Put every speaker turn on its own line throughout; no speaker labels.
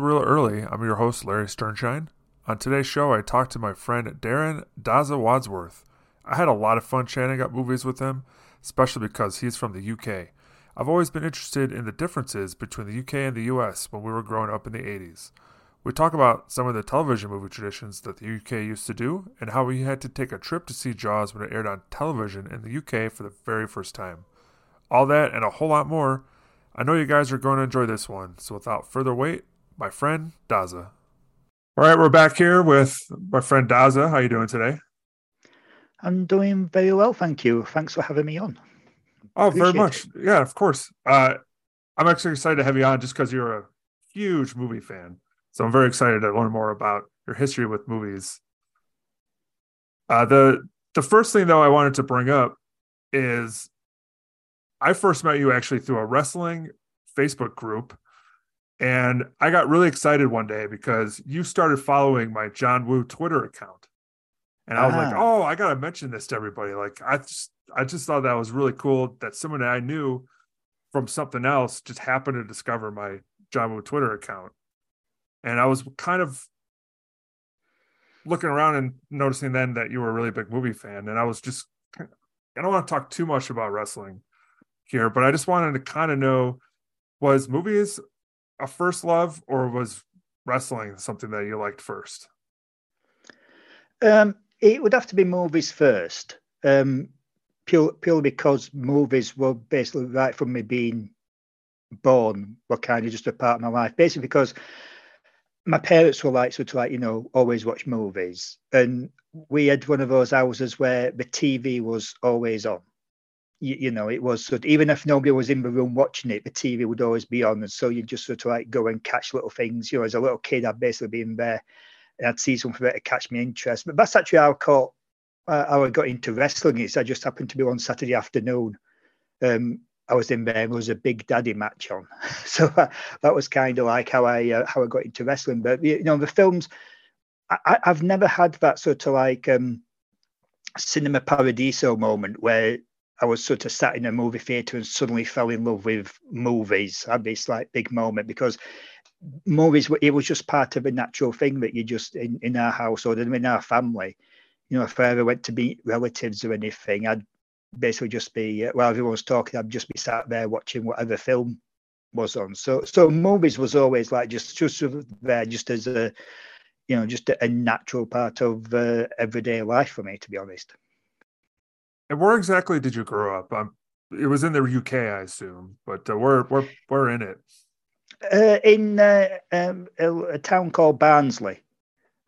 Reel Early. I'm your host, Larry Sternshine. On today's show, I talked to my friend Darren Dazza Wadsworth. I had a lot of fun chatting up movies with him, especially because he's from the UK. I've always been interested in the differences between the UK and the US when we were growing up in the 80s. We talk about some of the television movie traditions that the UK used to do and how we had to take a trip to see Jaws when it aired on television in the UK for the very first time. All that and a whole lot more. I know you guys are going to enjoy this one, so without further wait, my friend Dazza. All right, we're back here with my friend Dazza. How are you doing today?
I'm doing very well, thank you. Thanks for having me on.
Oh, Appreciate very much. It. Yeah, of course. Uh, I'm actually excited to have you on just because you're a huge movie fan. So I'm very excited to learn more about your history with movies. Uh, the the first thing though I wanted to bring up is I first met you actually through a wrestling Facebook group. And I got really excited one day because you started following my John Woo Twitter account. And I was like, ah. oh, I gotta mention this to everybody. Like I just I just thought that was really cool that someone I knew from something else just happened to discover my John Woo Twitter account. And I was kind of looking around and noticing then that you were a really big movie fan. And I was just I don't want to talk too much about wrestling here, but I just wanted to kind of know was movies a first love or was wrestling something that you liked first?
Um, it would have to be movies first, um, pure, purely because movies were basically right from me being born were kind of just a part of my life. Basically, because my parents were like sort of like you know always watch movies, and we had one of those houses where the TV was always on you, you, know, it was sort of, even if nobody was in the room watching it, the TV would always be on. And so you just sort of like go and catch little things. You know, as a little kid, I'd basically be in there and I'd see something that catch my interest. But that's actually how I caught, uh, how I got into wrestling. Is I just happened to be on Saturday afternoon. Um, I was in there. There was a Big Daddy match on, so uh, that was kind of like how I uh, how I got into wrestling. But you know, the films, I, have never had that sort of like um, cinema paradiso moment where I was sort of sat in a movie theater and suddenly fell in love with movies. I had this like big moment because movies it was just part of a natural thing that you just in, in our household and in our family. You know, if I ever went to meet relatives or anything, I'd basically just be while everyone was talking, I'd just be sat there watching whatever film was on. So so movies was always like just just there just as a you know just a, a natural part of uh, everyday life for me to be honest.
And where exactly did you grow up? Um, it was in the UK, I assume, but uh, where where where in it?
Uh, in uh, um, a, a, town called Barnsley,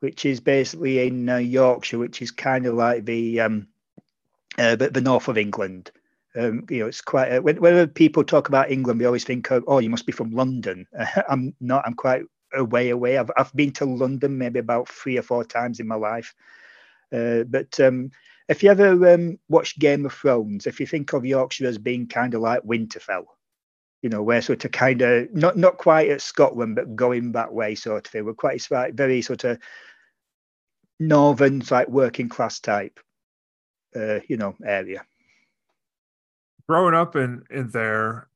which is basically in uh, Yorkshire, which is kind of like the um, uh, the, the north of England. Um, you know, it's quite. Uh, whenever people talk about England, we always think, of, "Oh, you must be from London." I'm not. I'm quite a way away. I've I've been to London maybe about three or four times in my life, uh, but um, if you ever um, watched Game of Thrones, if you think of Yorkshire as being kind of like Winterfell, you know, where sort of kind of not not quite at Scotland, but going that way sort of thing. We're quite very sort of northern, like working class type, uh, you know, area.
Growing up in in there,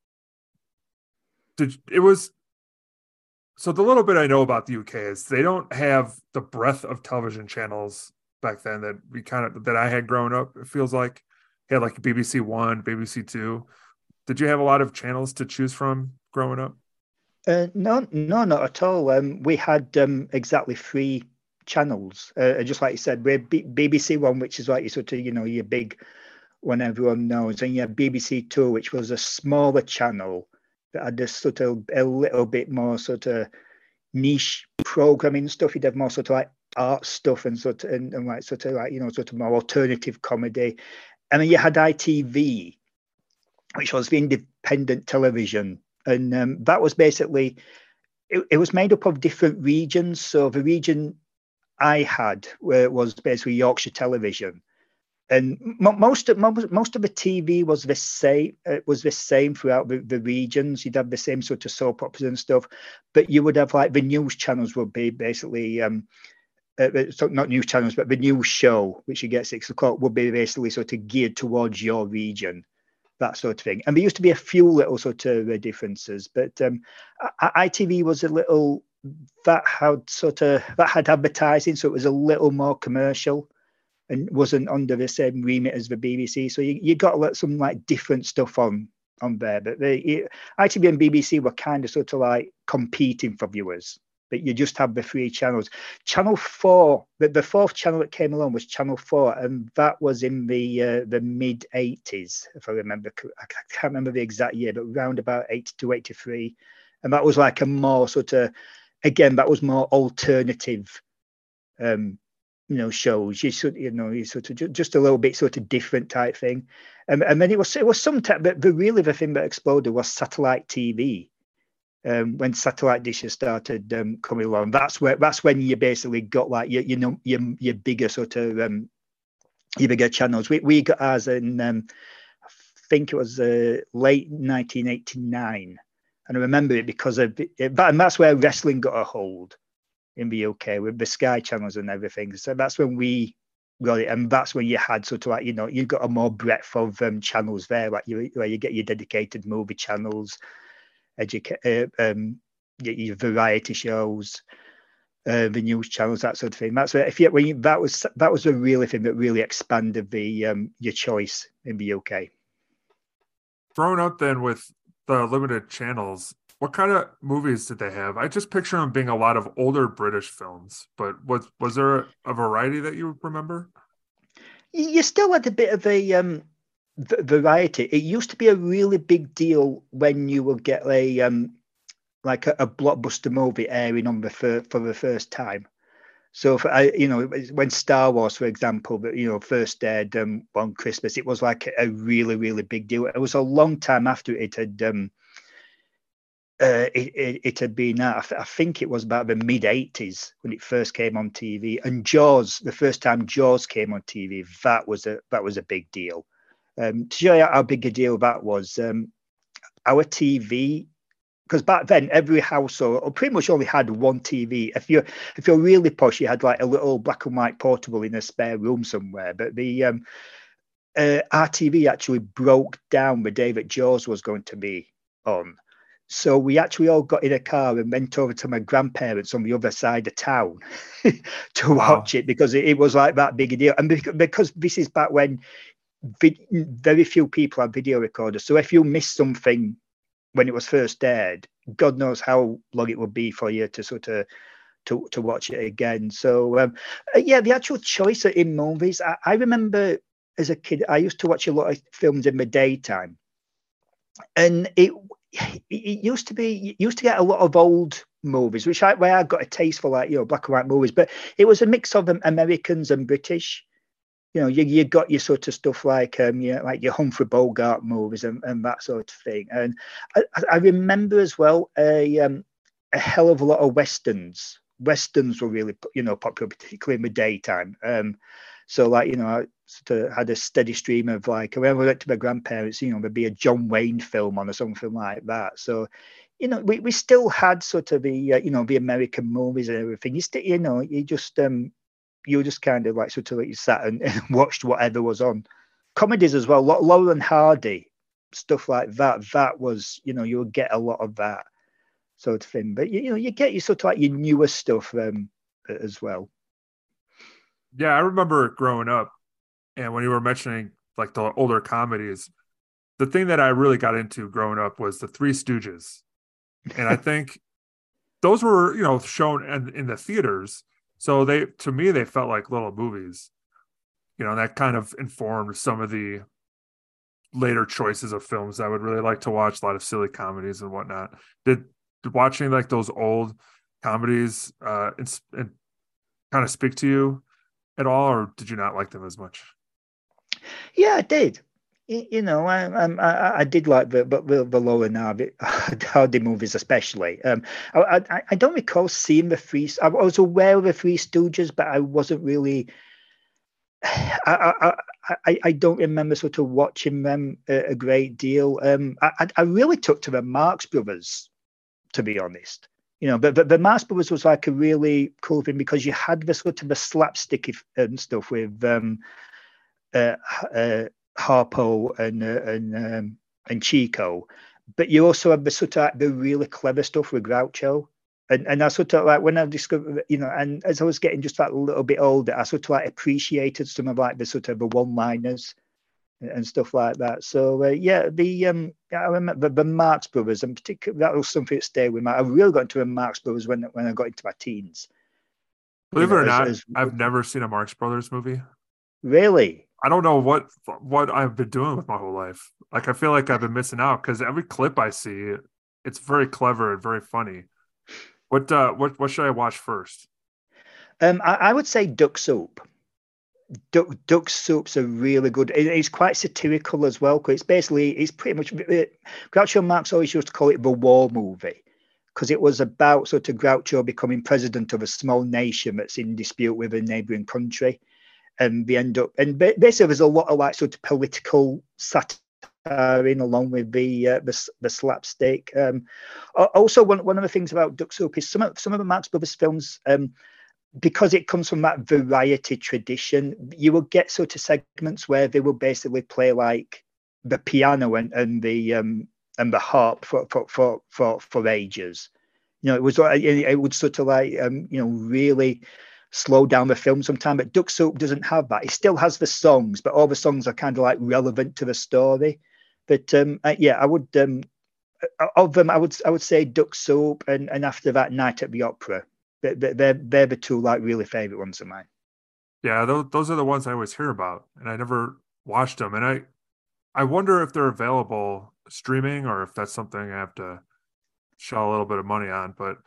did it was so the little bit I know about the UK is they don't have the breadth of television channels back then that we kind of that I had grown up. It feels like had like BBC One, BBC Two. Did you have a lot of channels to choose from growing up?
Uh, no, no, not at all. Um, we had um, exactly three channels. Uh, just like you said, we're B- BBC One, which is like you sort of you know your big one everyone knows, and you have BBC Two, which was a smaller channel that had a sort of a little bit more sort of niche programming stuff. You'd have more sort of like art stuff and sort of and, and like sort of like you know sort of more alternative comedy and then you had ITV which was the independent television and um, that was basically it, it, was made up of different regions so the region I had where was basically Yorkshire television and most of most of the TV was the same. It uh, was the same throughout the, the, regions. You'd have the same sort of soap operas and stuff, but you would have like the news channels would be basically um, uh, uh, not news channels, but the news show, which you get six o'clock, would be basically sort of geared towards your region. that sort of thing. And there used to be a few little sort of uh, differences, but um, ITV was a little that had sort of that had advertising, so it was a little more commercial and wasn't under the same remit as the BBC. So you, you got some like different stuff on on there. But the ITV and BBC were kind of sort of like competing for viewers. You just have the three channels. Channel four, the, the fourth channel that came along was Channel four, and that was in the uh, the mid '80s, if I remember. I can't remember the exact year, but around about '82, '83, and that was like a more sort of, again, that was more alternative um, you know shows you sort you know you sort of just a little bit sort of different type thing and, and then it was it was some time but, but really the thing that exploded was satellite tv um, when satellite dishes started um, coming along. That's where that's when you basically got like your you know your, your bigger sort of um, your bigger channels. We, we got ours in um, i think it was uh, late 1989 and i remember it because of it, and that's where wrestling got a hold in the UK with the Sky channels and everything. So that's when we got it, and that's when you had sort of like you know you got a more breadth of um, channels there, like you where you get your dedicated movie channels, educate uh, um, your, your, variety shows. Uh, the news channels, that sort of thing. That's if you when you, that was that was the really thing that really expanded the um, your choice in the UK.
Growing up then with the limited channels, what kind of movies did they have? I just picture them being a lot of older British films, but was was there a variety that you remember?
You still had a bit of a um, variety. It used to be a really big deal when you would get a um, like a, a blockbuster movie airing on the fir- for the first time. So, for, I, you know, when Star Wars, for example, you know first aired um, on Christmas, it was like a, really, really big deal. It was a long time after it had um, uh, it, it, it, had been I, th- I, think it was about the mid 80s when it first came on TV and Jaws the first time Jaws came on TV that was a that was a big deal um, to show you how big a deal that was um, our TV because back then every household or pretty much only had one TV if you're if you're really posh you had like a little black and white portable in a spare room somewhere but the um, uh, our TV actually broke down the day that Jaws was going to be on so we actually all got in a car and went over to my grandparents on the other side of town to watch wow. it because it, it, was like that big a deal. And because this is back when very few people have video recorders. So if you miss something when it was first aired, God knows how long it would be for you to sort of to, to watch it again. So um, uh, yeah, the actual choice in movies. I, I remember as a kid, I used to watch a lot of films in the daytime, and it it used to be used to get a lot of old movies, which I where I got a taste for like you know black and white movies, but it was a mix of Americans and British. You know, you, you got your sort of stuff like um, you know, like your Humphrey Bogart movies and, and that sort of thing. And I, I remember as well a um, a hell of a lot of westerns. Westerns were really you know popular, particularly in the daytime. Um, so like you know, I sort of had a steady stream of like whenever I went to my grandparents, you know, there'd be a John Wayne film on or something like that. So you know, we, we still had sort of the uh, you know the American movies and everything. You still you know you just um you just kind of like sort of like you sat and, and watched whatever was on. Comedies as well, Laurel and Hardy, stuff like that. That was you know you would get a lot of that sort of thing. But you, you know you get your sort of like your newer stuff um as well
yeah, I remember growing up, and when you were mentioning like the older comedies, the thing that I really got into growing up was the Three Stooges, and I think those were you know shown in, in the theaters, so they to me they felt like little movies, you know, that kind of informed some of the later choices of films I would really like to watch. A lot of silly comedies and whatnot. Did, did watching like those old comedies uh, and, and kind of speak to you at all, or did you not like them as much?
Yeah, I did. You, know, I, I, I did like the but the, the Laurel and Hardy, movies especially. Um, I, I, I don't recall seeing the Three. I was aware of the Three Stooges, but I wasn't really. I, I, I, I don't remember sort of watching them a, a great deal. Um, I, I really took to the Marx Brothers, to be honest you know, but, but the Marx Brothers was like a really cool thing because you had this sort of a slapstick and stuff with um, uh, uh, Harpo and uh, and um, and Chico, but you also have the sort of the really clever stuff with Groucho. And and I sort of like when I discovered, you know, and as I was getting just that a little bit older, I sort of like appreciated some of like the sort of the one-liners and stuff like that. So uh, yeah, the um, I remember the, the Marx Brothers, and particularly that was something that stayed with me. I really got into the Marx Brothers when when I got into my teens.
Believe you know, it or as, not, as, I've never seen a Marx Brothers movie.
Really?
I don't know what what I've been doing with my whole life. Like I feel like I've been missing out because every clip I see, it's very clever and very funny. What uh, what what should I watch first?
Um, I, I would say Duck Soup. Duck, Duck Soup's a really good. It's quite satirical as well. Because it's basically it's pretty much. Groucho Marx always used to call it the war movie because it was about sort of Groucho becoming president of a small nation that's in dispute with a neighboring country and they end up and basically there's a lot of like sort of political satire in along with the uh, the, the slapstick. Um, also, one, one of the things about Duck Soup is some of some of the Marx Brothers films. Um, because it comes from that variety tradition, you will get sort of segments where they will basically play like the piano and, and the um, and the harp for for for for, for ages. You know, it was it would sort of like um, you know really slow down the film sometime. But Duck Soup doesn't have that. It still has the songs, but all the songs are kind of like relevant to the story. But um, uh, yeah, I would um, uh, of them, I would I would say Duck Soup, and and after that, Night at the Opera. They're they're, they're the two like really favorite ones of mine.
Yeah, those those are the ones I always hear about, and I never watched them. And I I wonder if they're available streaming or if that's something I have to shell a little bit of money on. But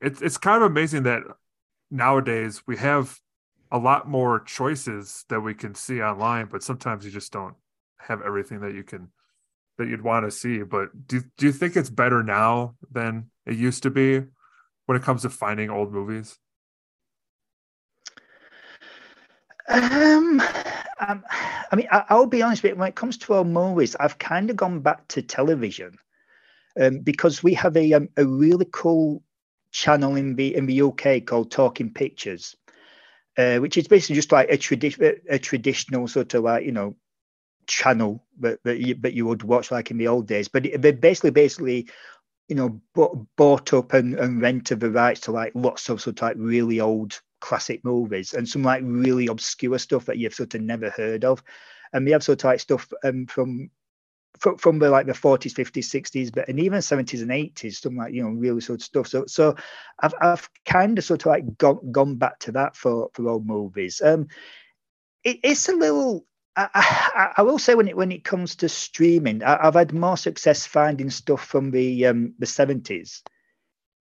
it's it's kind of amazing that nowadays we have a lot more choices that we can see online, but sometimes you just don't have everything that you can that you'd want to see. But do do you think it's better now than it used to be when it comes to finding old movies?
Um, um I mean, I, will be honest with. When it comes to old movies, I've kind of gone back to television, um, because we have a um, a really cool channel in the in the UK called Talking Pictures, uh, which is basically just like a tradition a traditional sort of like you know channel that that you, that you would watch like in the old days. But they basically basically you know bought, bought up and, and rented the rights to like lots of sort of like really old classic movies and some like really obscure stuff that you've sort of never heard of. And we have sort of like stuff um, from from, from the like the 40s 50s 60s but and even 70s and 80s some like you know really sort of stuff so so i've, I've kind of sort of like gone, gone back to that for for old movies um it, it's a little I, I, I, will say when it when it comes to streaming, I, have had more success finding stuff from the um, the seventies.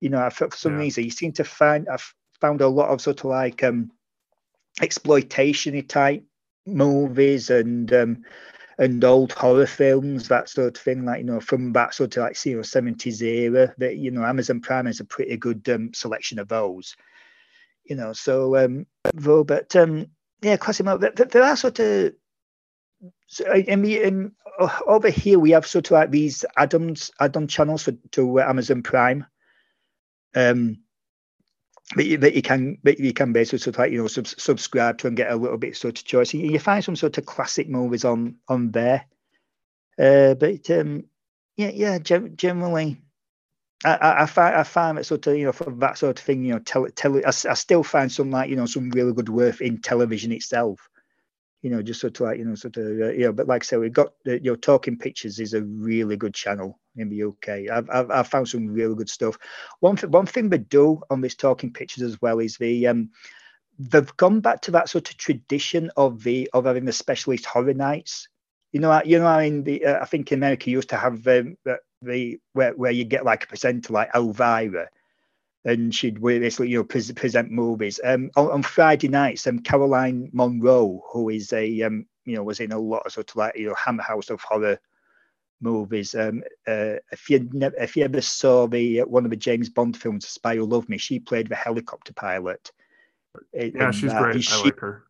You know, for, for some yeah. reason, you seem to find I've found a lot of sort of like um, exploitation type movies and um, and old horror films, that sort of thing, like you know, from that sort of like you know seventies era. That you know, Amazon Prime has a pretty good um, selection of those. You know, so um, though, but um, yeah, classic. There, are sort of in, the, uh, over here we have sort of like these add-ons add-on channels for to Amazon Prime. Um, that you, that you can that you can basically sort of like you know sub, subscribe to and get a little bit sort of choice. You, you find some sort of classic movies on on there, uh, but um, yeah, yeah, generally. I, I, I find I find that sort of you know for that sort of thing you know tell tell I, I still find some like you know some really good worth in television itself you know, just sort of like, you know, sort of, uh, you know, but like I said, we've got, uh, you know, Talking Pictures is a really good channel in the UK. I've, I've, I've found some really good stuff. One, th- one thing we do on this Talking Pictures as well is the, um, they've gone back to that sort of tradition of the, of having the specialist horror nights. You know, you know, in the, uh, I think in America used to have um, the, the where, where you get like a presenter like Elvira and she'd basically you know pre- present movies. Um, on, on, Friday nights, um, Caroline Munro, who is a um, you know was in a lot of sort of like you know Hammer House of Horror movies. Um, uh, if you never, if you ever saw the uh, one of the James Bond films, Spy Who Loved Me, she played the helicopter pilot.
Yeah, she's that. great. She, I like her.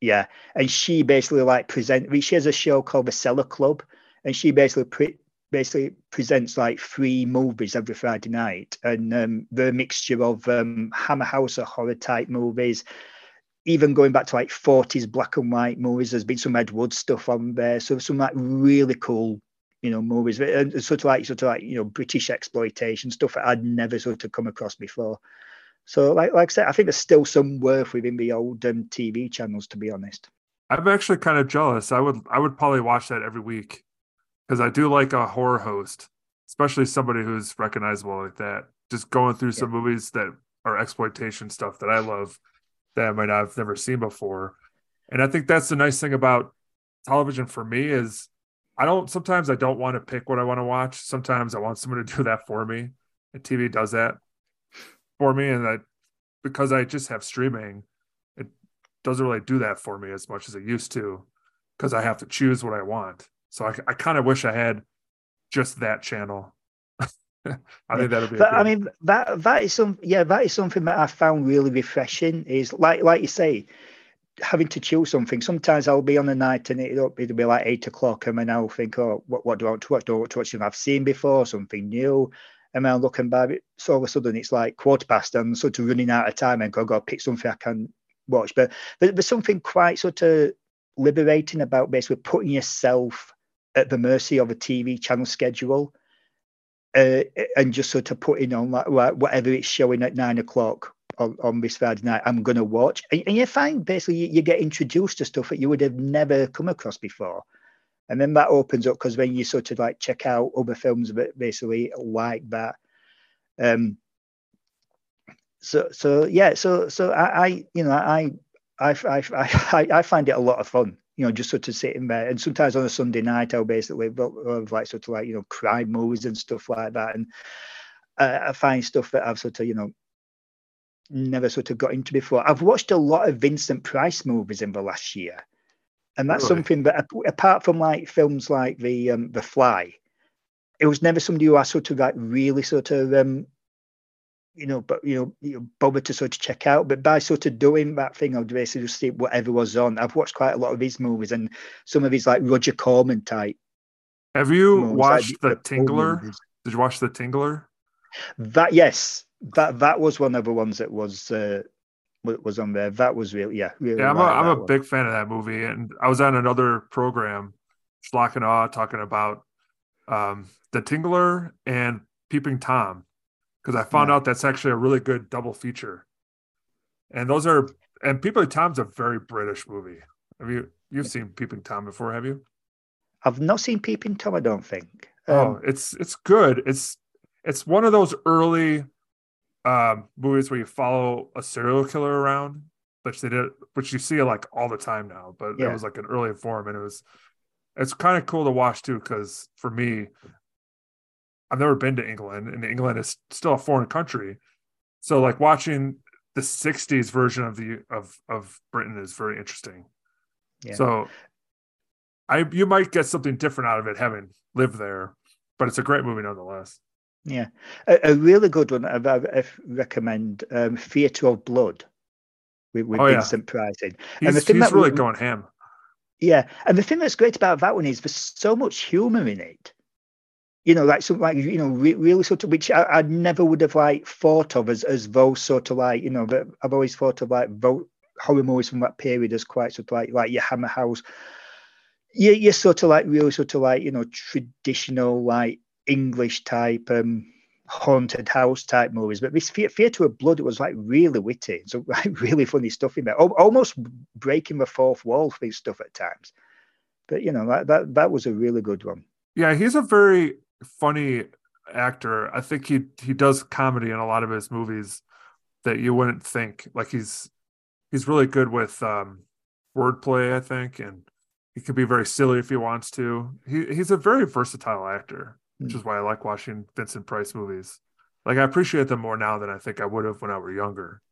Yeah, and she basically like present. She has a show called The Cellar Club, and she basically pre- basically presents like three movies every Friday night, and um, the mixture of um, Hammer House or horror type movies. even going back to like 40s black and white movies, there's been some Ed Wood stuff on there. So some like really cool, you know, movies. And sort of like sort of like, you know, British exploitation stuff that I'd never sort of come across before. So like like I said, I think there's still some worth within the old um, TV channels, to be honest.
I'm actually kind of jealous. I would I would probably watch that every week because I do like a horror host, especially somebody who's recognizable like that. Just going through some yeah. movies that are exploitation stuff that I love that I might not have never seen before. And I think that's the nice thing about television for me is I don't sometimes I don't want to pick what I want to watch. Sometimes I want someone to do that for me. And TV does that for me. And that because I just have streaming, it doesn't really do that for me as much as it used to because I have to choose what I want. So I, I kind of wish I had just that channel. I think that'll be.
But, I mean, that that is some yeah, that is something that I found really refreshing. Is like like you say, having to choose something. Sometimes I'll be on a night and it'll, it'll be like eight o'clock, and then I'll think, oh, what, what do I want to watch? Do I want to watch something I've seen before, something new? And then I'm looking back, so all of a sudden it's like quarter past, and I'm sort of running out of time, and got to pick something I can watch. But, but there's something quite sort of liberating about basically putting yourself at the mercy of a TV channel schedule. Uh, and just sort of putting on like whatever it's showing at nine o'clock on, on this Friday night, I'm going to watch. And, you find basically you, you, get introduced to stuff that you would have never come across before. And then that opens up because when you sort of like check out other films that basically like that. Um, so so yeah, so so I, I you know I I, I I I find it a lot of fun you know, just sort of sitting there. And sometimes on a Sunday night, I'll basically have like sort of like, you know, crime movies and stuff like that. And uh, I find stuff that I've sort of, you know, never sort of got into before. I've watched a lot of Vincent Price movies in the last year. And that's really? something that, apart from like films like the um, the Fly, it was never somebody who I sort of like really sort of um, you know, but you know, you know, bother to sort of check out. But by sort of doing that thing, I'd basically just see whatever was on. I've watched quite a lot of his movies and some of his like Roger Corman type.
Have you movies, watched like, The Tingler? Did you watch The Tingler?
That yes, that that was one of the ones that was uh, was on there. That was really yeah. Really
yeah, I'm a, I'm a big fan of that movie, and I was on another program, Schlock and Awe, talking about um, The Tingler and Peeping Tom because I found yeah. out that's actually a really good double feature. And those are and Peeping Tom's a very British movie. Have you you've seen Peeping Tom before? Have you?
I've not seen Peeping Tom. I don't think.
Oh, um, oh, it's it's good. It's it's one of those early um, movies where you follow a serial killer around, which they did, which you see like all the time now. But yeah. it was like an early form, and it was it's kind of cool to watch too because for me I've never been to England, and England is still a foreign country. So like watching the '60s version of the of of Britain is very interesting. Yeah. So I you might get something different out of it having lived there, but it's a great movie nonetheless.
Yeah, a, a really good one. I, I recommend um, Theatre of Blood with, with oh, Vincent yeah. Price.
He's, and the thing he's that really going ham.
Yeah, and the thing that's great about that one is there's so much humour in it you know, like something like you know, re- really sort of which I, I, never would have like thought of as as those sort of like you know, that I've always thought of like vote horror movies from that period as quite sort of like like your Hammer House. You you're sort of like really sort of like you know traditional like English type um haunted house type movies, but this Theatre of Blood it was like really witty, so like really funny stuff in there, almost breaking the fourth wall for stuff at times. But you know that that that was a really good one.
Yeah, he's a very funny actor. I think he he does comedy in a lot of his movies that you wouldn't think. Like he's he's really good with um, wordplay, I think, and he could be very silly if he wants to. He he's a very versatile actor, which is hmm. why I like watching Vincent Price movies. Like I appreciate them more now than I think I would have when I were younger.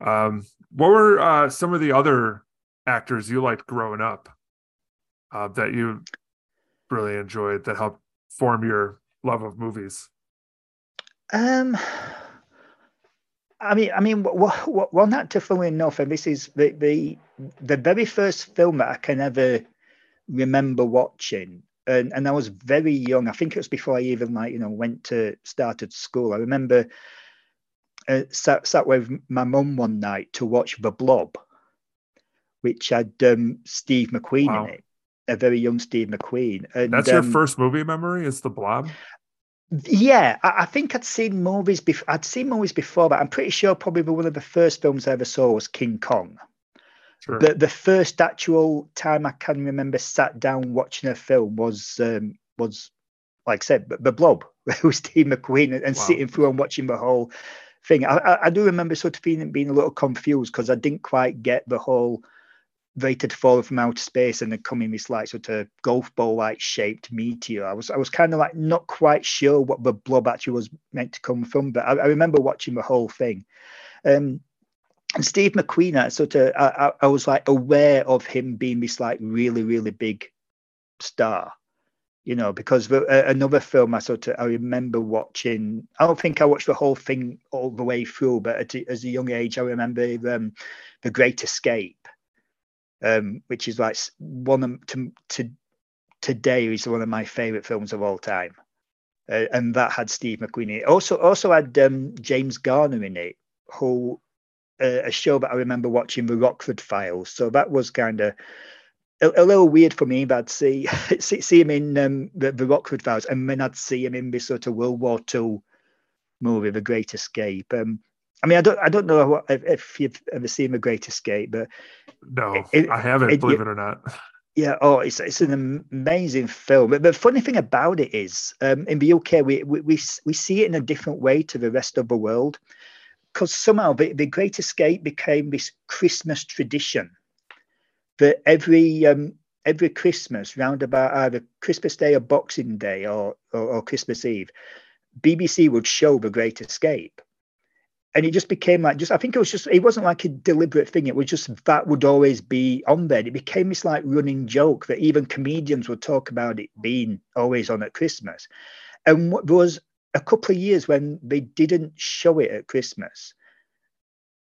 Um, what were uh, some of the other actors you liked growing up uh, that you really enjoyed that helped form your love of movies?
Um, I mean, I mean, well, well, not to enough, and this is the, the the very first film that I can ever remember watching, and and I was very young. I think it was before I even like you know went to started school. I remember uh, sat sat with my mum one night to watch The Blob, which had um, Steve McQueen wow. in it, a very young Steve McQueen.
And, That's your um, first movie memory? Is The Blob?
Yeah, I, I, think I'd seen movies before. I'd seen movies before, but I'm pretty sure probably one of the first films I ever saw was King Kong. Sure. The the first actual time I can remember sat down watching a film was um, was like I said, the Blob with Steve McQueen and, wow. sitting through and watching the whole thing. I, I, I do remember sort of feeling being a little confused because I didn't quite get the whole rated falling from outer space and then coming this like sort of golf ball like shaped meteor. I was I was kind of like not quite sure what the blob actually was meant to come from, but I, I remember watching the whole thing. Um, and Steve McQueen, I sort of I, I was like aware of him being this like really really big star you know, because the, uh, another film I sort of I remember watching. I don't think I watched the whole thing all the way through, but at, as a young age, I remember um, the Great Escape, um, which is like one of, to, to today is one of my favorite films of all time, uh, and that had Steve McQueen in it. Also, also had um, James Garner in it, who uh, a show that I remember watching, The Rockford Files. So that was kind of a, a, little weird for me, but I'd see see, see him in um, the, the Rockford Files, and then I'd see him in this sort of World War II movie, The Great Escape. Um, I mean, I don't I don't know what, if, if, you've ever seen The Great Escape, but
no, it, I haven't. It, believe it, it or not.
Yeah, oh, it's it's an amazing film. But the funny thing about it is, um, in the UK, we, we we we see it in a different way to the rest of the world, because somehow the, the Great Escape became this Christmas tradition that every um, every Christmas, round about either Christmas Day or Boxing Day or, or, or Christmas Eve, BBC would show The Great Escape. And it just became like just I think it was just it wasn't like a deliberate thing. It was just that would always be on there. It became this like running joke that even comedians would talk about it being always on at Christmas. And there was a couple of years when they didn't show it at Christmas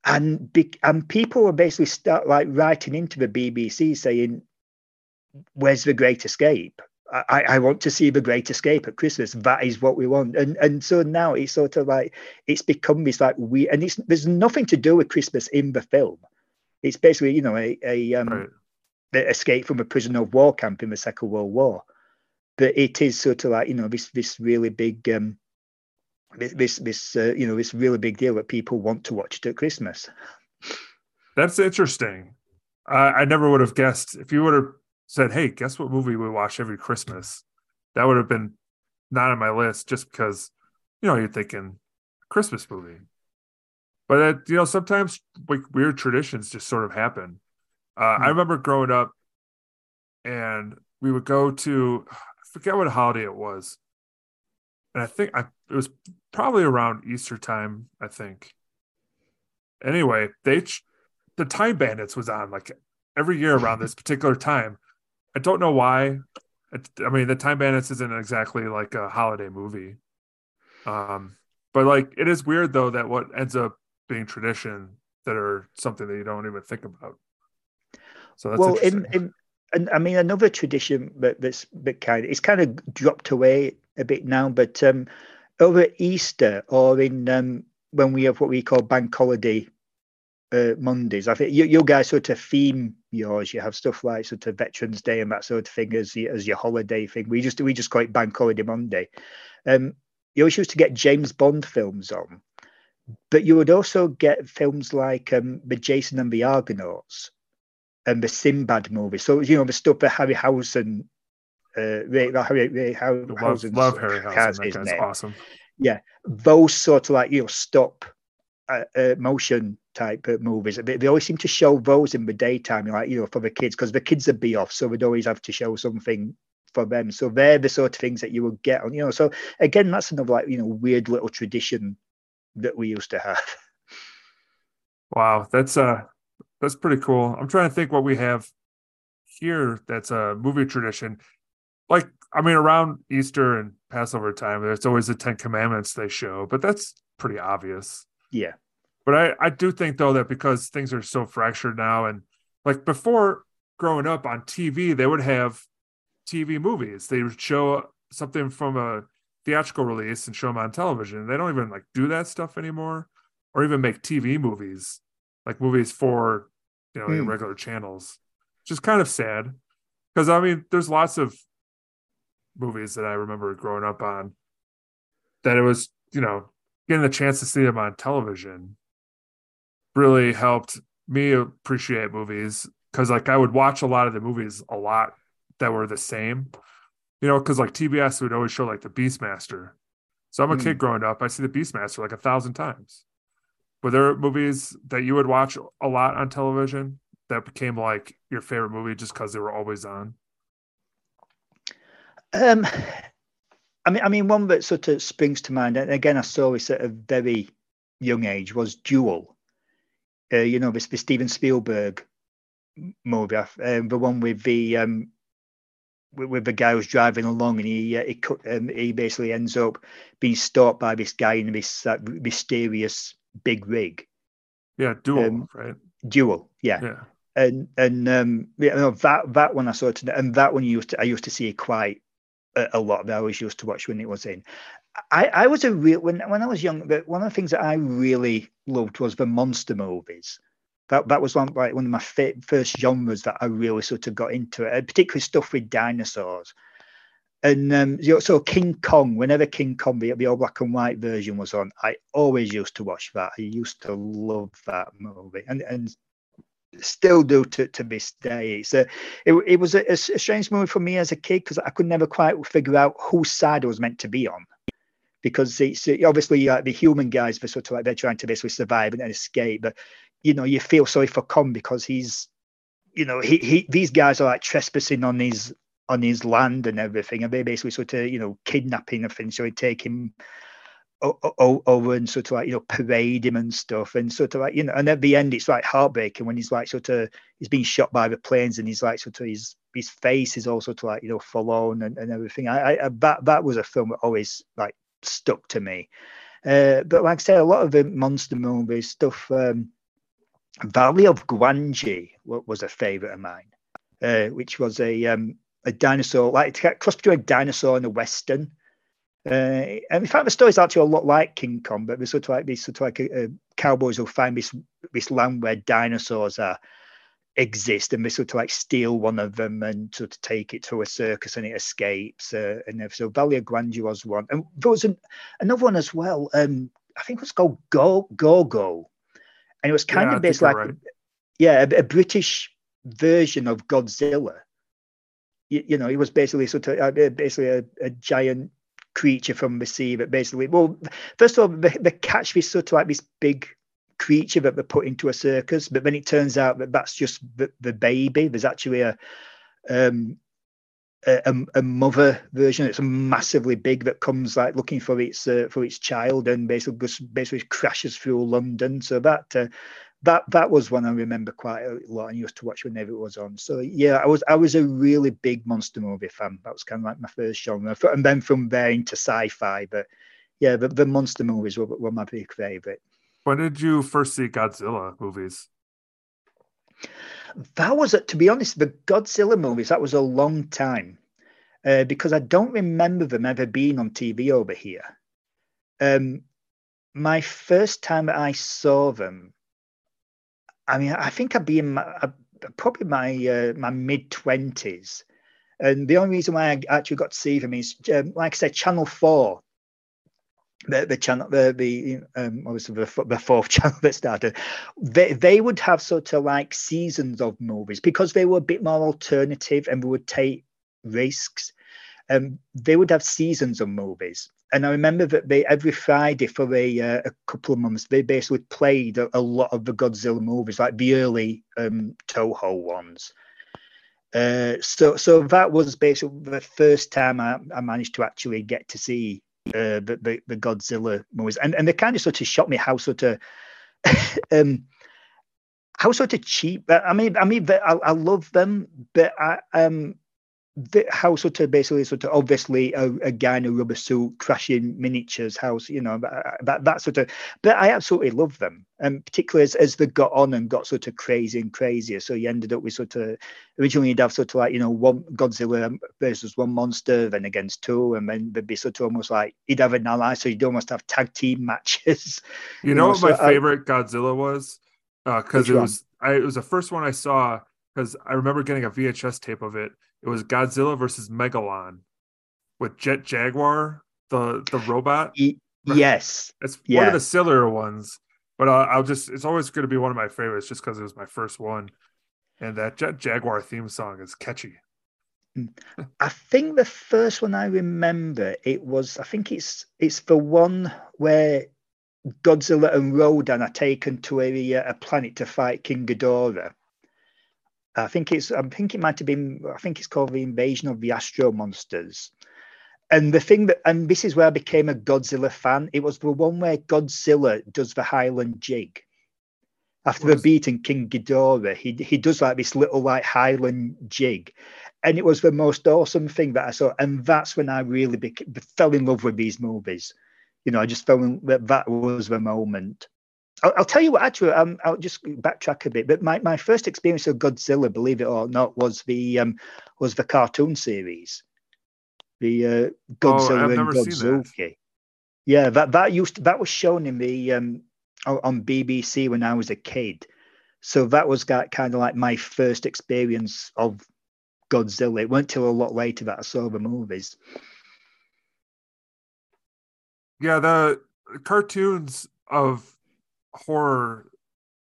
and be, and people were basically start like writing into the BBC saying, "Where's the Great Escape? I, I want to see the Great Escape at Christmas. That is what we want." And and so now it's sort of like it's become this like we and it's there's nothing to do with Christmas in the film. It's basically you know a a um, right. the escape from a prisoner of war camp in the Second World War. But it is sort of like you know this this really big um, this this uh, you know this really big deal that people want to watch it at Christmas.
That's interesting. I, I never would have guessed if you would have said, "Hey, guess what movie we watch every Christmas?" That would have been not on my list just because you know you're thinking Christmas movie. But uh, you know sometimes like weird traditions just sort of happen. Uh, mm. I hmm. remember growing up, and we would go to I forget what holiday it was, and I think I it was probably around Easter time. I think. Anyway, they the Time Bandits was on like every year around this particular time. I don't know why. I mean, the Time Bandits isn't exactly like a holiday movie. Um, but like it is weird though that what ends up being tradition that are something that you don't even think about. So that's well, in, in
and I mean another tradition that that's that kind of it's kind of dropped away a bit now, but um, over Easter or in um, when we have what we call bank holiday uh, Mondays, I think you, you guys sort of theme yours. You have stuff like sort of Veterans Day and that sort of thing as as your holiday thing. We just we just call it Bank Holiday Monday. Um, you always used to get James Bond films on, but you would also get films like um, the Jason and the Argonauts and the Sinbad movie. So you know the stuff that Harryhausen, uh, Ray, Harry,
Harryhausen, love, love Harryhausen. That guy's awesome.
Yeah, those sort of like you know stop uh, uh, motion type of movies. They, they, always seem to show those in the daytime, like you know, for the kids because the kids would be off, so we'd always have to show something for them. So they're the sort of things that you would get on, you know. So again, that's another like you know weird little tradition that we used to have.
Wow, that's uh that's pretty cool. I'm trying to think what we have here that's a movie tradition. Like, I mean, around Easter and Passover time, there's always the Ten Commandments they show, but that's pretty obvious.
Yeah.
But I, I do think though that because things are so fractured now and like before growing up on TV, they would have TV movies. They would show something from a theatrical release and show them on television. They don't even like do that stuff anymore. or even make TV movies, like movies for you know
Hmm.
regular channels, which is kind of sad. Because I mean, there's lots of movies that I remember growing up on that it was you know getting the chance to see them on television really helped me appreciate movies because like I would watch a lot of the movies a lot that were the same, you know, because like TBS would always show like the Beastmaster. So I'm a
Hmm.
kid growing up, I see the Beastmaster like a thousand times. Were there movies that you would watch a lot on television that became like your favorite movie just because they were always on?
Um, I mean, I mean, one that sort of springs to mind, and again, I saw this at a very young age, was Duel. Uh, you know, this the Steven Spielberg movie, uh, um, the one with the um, with, with the guy who's driving along, and he uh, he um, he basically ends up being stalked by this guy in this uh, mysterious big rig.
Yeah, Duel,
Um,
right?
Duel, yeah.
Yeah.
and and um yeah, no, that that one I saw today, and that one used to I used to see quite a, a lot. That I always used to watch when it was in. I I was a real when when I was young. But one of the things that I really loved was the monster movies. That that was one like one of my first genres that I really sort of got into it, particularly stuff with dinosaurs. And um, so King Kong, whenever King Kong, the, old black and white version was on, I always used to watch that. I used to love that movie, and and still do to, to this day. A, it, it was a, a strange movie for me as a kid because I could never quite figure out whose side I was meant to be on. Because it's obviously uh, the human guys, they're sort of like they're trying to basically survive and escape, but you know you feel sorry for Kong because he's, you know, he, he these guys are like trespassing on his on his land and everything, and they basically sort of you know kidnapping him, so they take him over and sort of like you know parade him and stuff and sort of like you know and at the end it's like heartbreaking when he's like sort of he's being shot by the planes and he's like sort of his his face is also to like you know forlorn and, and everything. I, I that that was a film that always like stuck to me. Uh, but like I said a lot of the monster movies stuff um Valley of Gwangi was a favorite of mine uh, which was a um a dinosaur like it's a cross between a dinosaur and a western uh, and in fact, the story's actually a lot like King Kong, but there's sort of like these sort of like uh, cowboys who find this this land where dinosaurs are exist, and they sort of like steal one of them and sort of take it to a circus, and it escapes. Uh, and so, Valley of Gwangi was one, and there was an, another one as well. Um, I think it was called Go Go Go, and it was kind
Yeah,
of based like
right.
yeah, a, a British version of Godzilla. You, you know, he was basically sort of uh, basically a, a giant creature from the sea But basically, well, first of all, the, they catch this sort of like this big creature that they put into a circus, but then it turns out that that's just the, the baby. There's actually a um a, a- mother version that's massively big that comes like looking for its uh, for its child and basically basically crashes through London. So that uh, that that was one I remember quite a lot and used to watch whenever it was on. So yeah, I was I was a really big monster movie fan. That was kind of like my first genre, and then from there into sci-fi. But yeah, the, the monster movies were, were my big favorite.
When did you first see Godzilla movies?
That was, to be honest, the Godzilla movies. That was a long time uh, because I don't remember them ever being on TV over here. Um, my first time I saw them, I mean, I think I'd be in my, uh, probably my uh, my mid twenties, and the only reason why I actually got to see them is, um, like I said, Channel Four. The, the channel, the the um, obviously the, the fourth channel that started, they they would have sort of like seasons of movies because they were a bit more alternative and we would take risks. Um, they would have seasons of movies, and I remember that they every Friday for a uh, a couple of months they basically played a, a lot of the Godzilla movies, like the early um, Toho ones. Uh, so so that was basically the first time I, I managed to actually get to see uh, the, the the Godzilla movies, and and they kind of sort of shocked me how sort of um how sort of cheap. I mean, I mean, I, I love them, but I um the how sort of basically sort of obviously a, a guy in a rubber suit crashing miniatures house you know that, that that sort of but i absolutely love them. And particularly as, as they got on and got sort of crazy and crazier. So you ended up with sort of originally you'd have sort of like you know one godzilla versus one monster then against two and then there'd be sort of almost like you'd have an ally. So you'd almost have tag team matches.
You, you know, know, what so my I, favorite godzilla was? Because uh, it was I, it was the first one i saw because i remember getting a vhs tape of it it was Godzilla versus Megalon with Jet Jaguar, the the robot.
yes,
it's yeah. one of the sillier ones, but I'll, I'll just it's always going to be one of my favorites just because it was my first one, and that Jet Jaguar theme song is catchy.
Mm. I think the first one I remember it was I think it's it's the one where Godzilla and Rodan are taken to a, a planet to fight King Ghidorah I think it's I think it might have been I think it's called the invasion of the Astro Monsters. And the thing that and this is where I became a Godzilla fan. It was the one where Godzilla does the Highland jig. After the beating King Ghidorah, he he does like this little like Highland jig, and it was the most awesome thing that I saw. And that's when I really became, fell in love with these movies. You know, I just felt that that was the moment. I'll, I'll, tell you what. Actually, um, I'll just backtrack a bit. But my, my first experience of Godzilla, believe it or not, was the um, was the cartoon series, the uh, Godzilla oh, and Godzooky. Yeah, that that used to, that was shown in the um, on BBC when I was a kid. So that was kind of like my first experience of Godzilla. It went till a lot later that I saw the movies.
Yeah, the cartoons of horror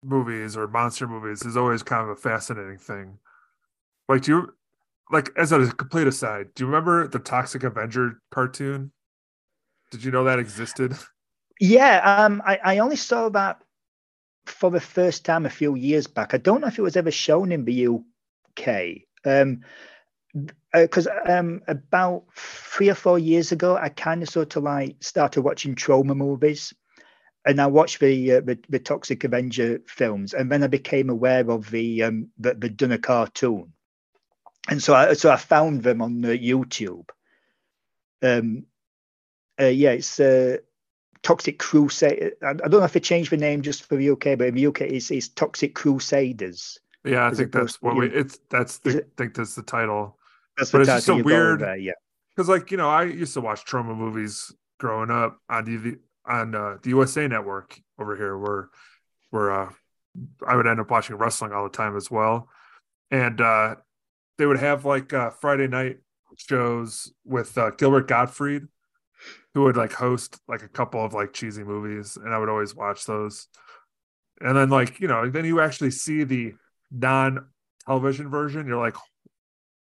movies or monster movies is always kind of a fascinating thing. Like, do you like as a complete aside? Do you remember the Toxic Avenger cartoon? Did you know that existed?
Yeah, um, I, I only saw that for the first time a few years back. I don't know if it was ever shown in the UK. Um, because uh, um, about three or four years ago, I kind of sort of like started watching Troma movies and I watched the, uh, the, the Toxic Avenger films, and then I became aware of the um, that they'd done a cartoon, and so I so I found them on uh, YouTube. Um, uh, yeah, it's uh, Toxic Crusade. I, I, don't know if they changed the name just for the UK, but in the UK, it's, it's Toxic Crusaders.
Yeah, I think that's what we. It's that's the, it, think that's the title.
That's but the it's title. so weird. There, yeah,
because like you know, I used to watch Troma movies growing up on DVD on uh, the USA Network over here, where where uh, I would end up watching wrestling all the time as well, and uh, they would have like uh, Friday night shows with uh, Gilbert Gottfried, who would like host like a couple of like cheesy movies, and I would always watch those. And then like you know, then you actually see the non television version. You're like,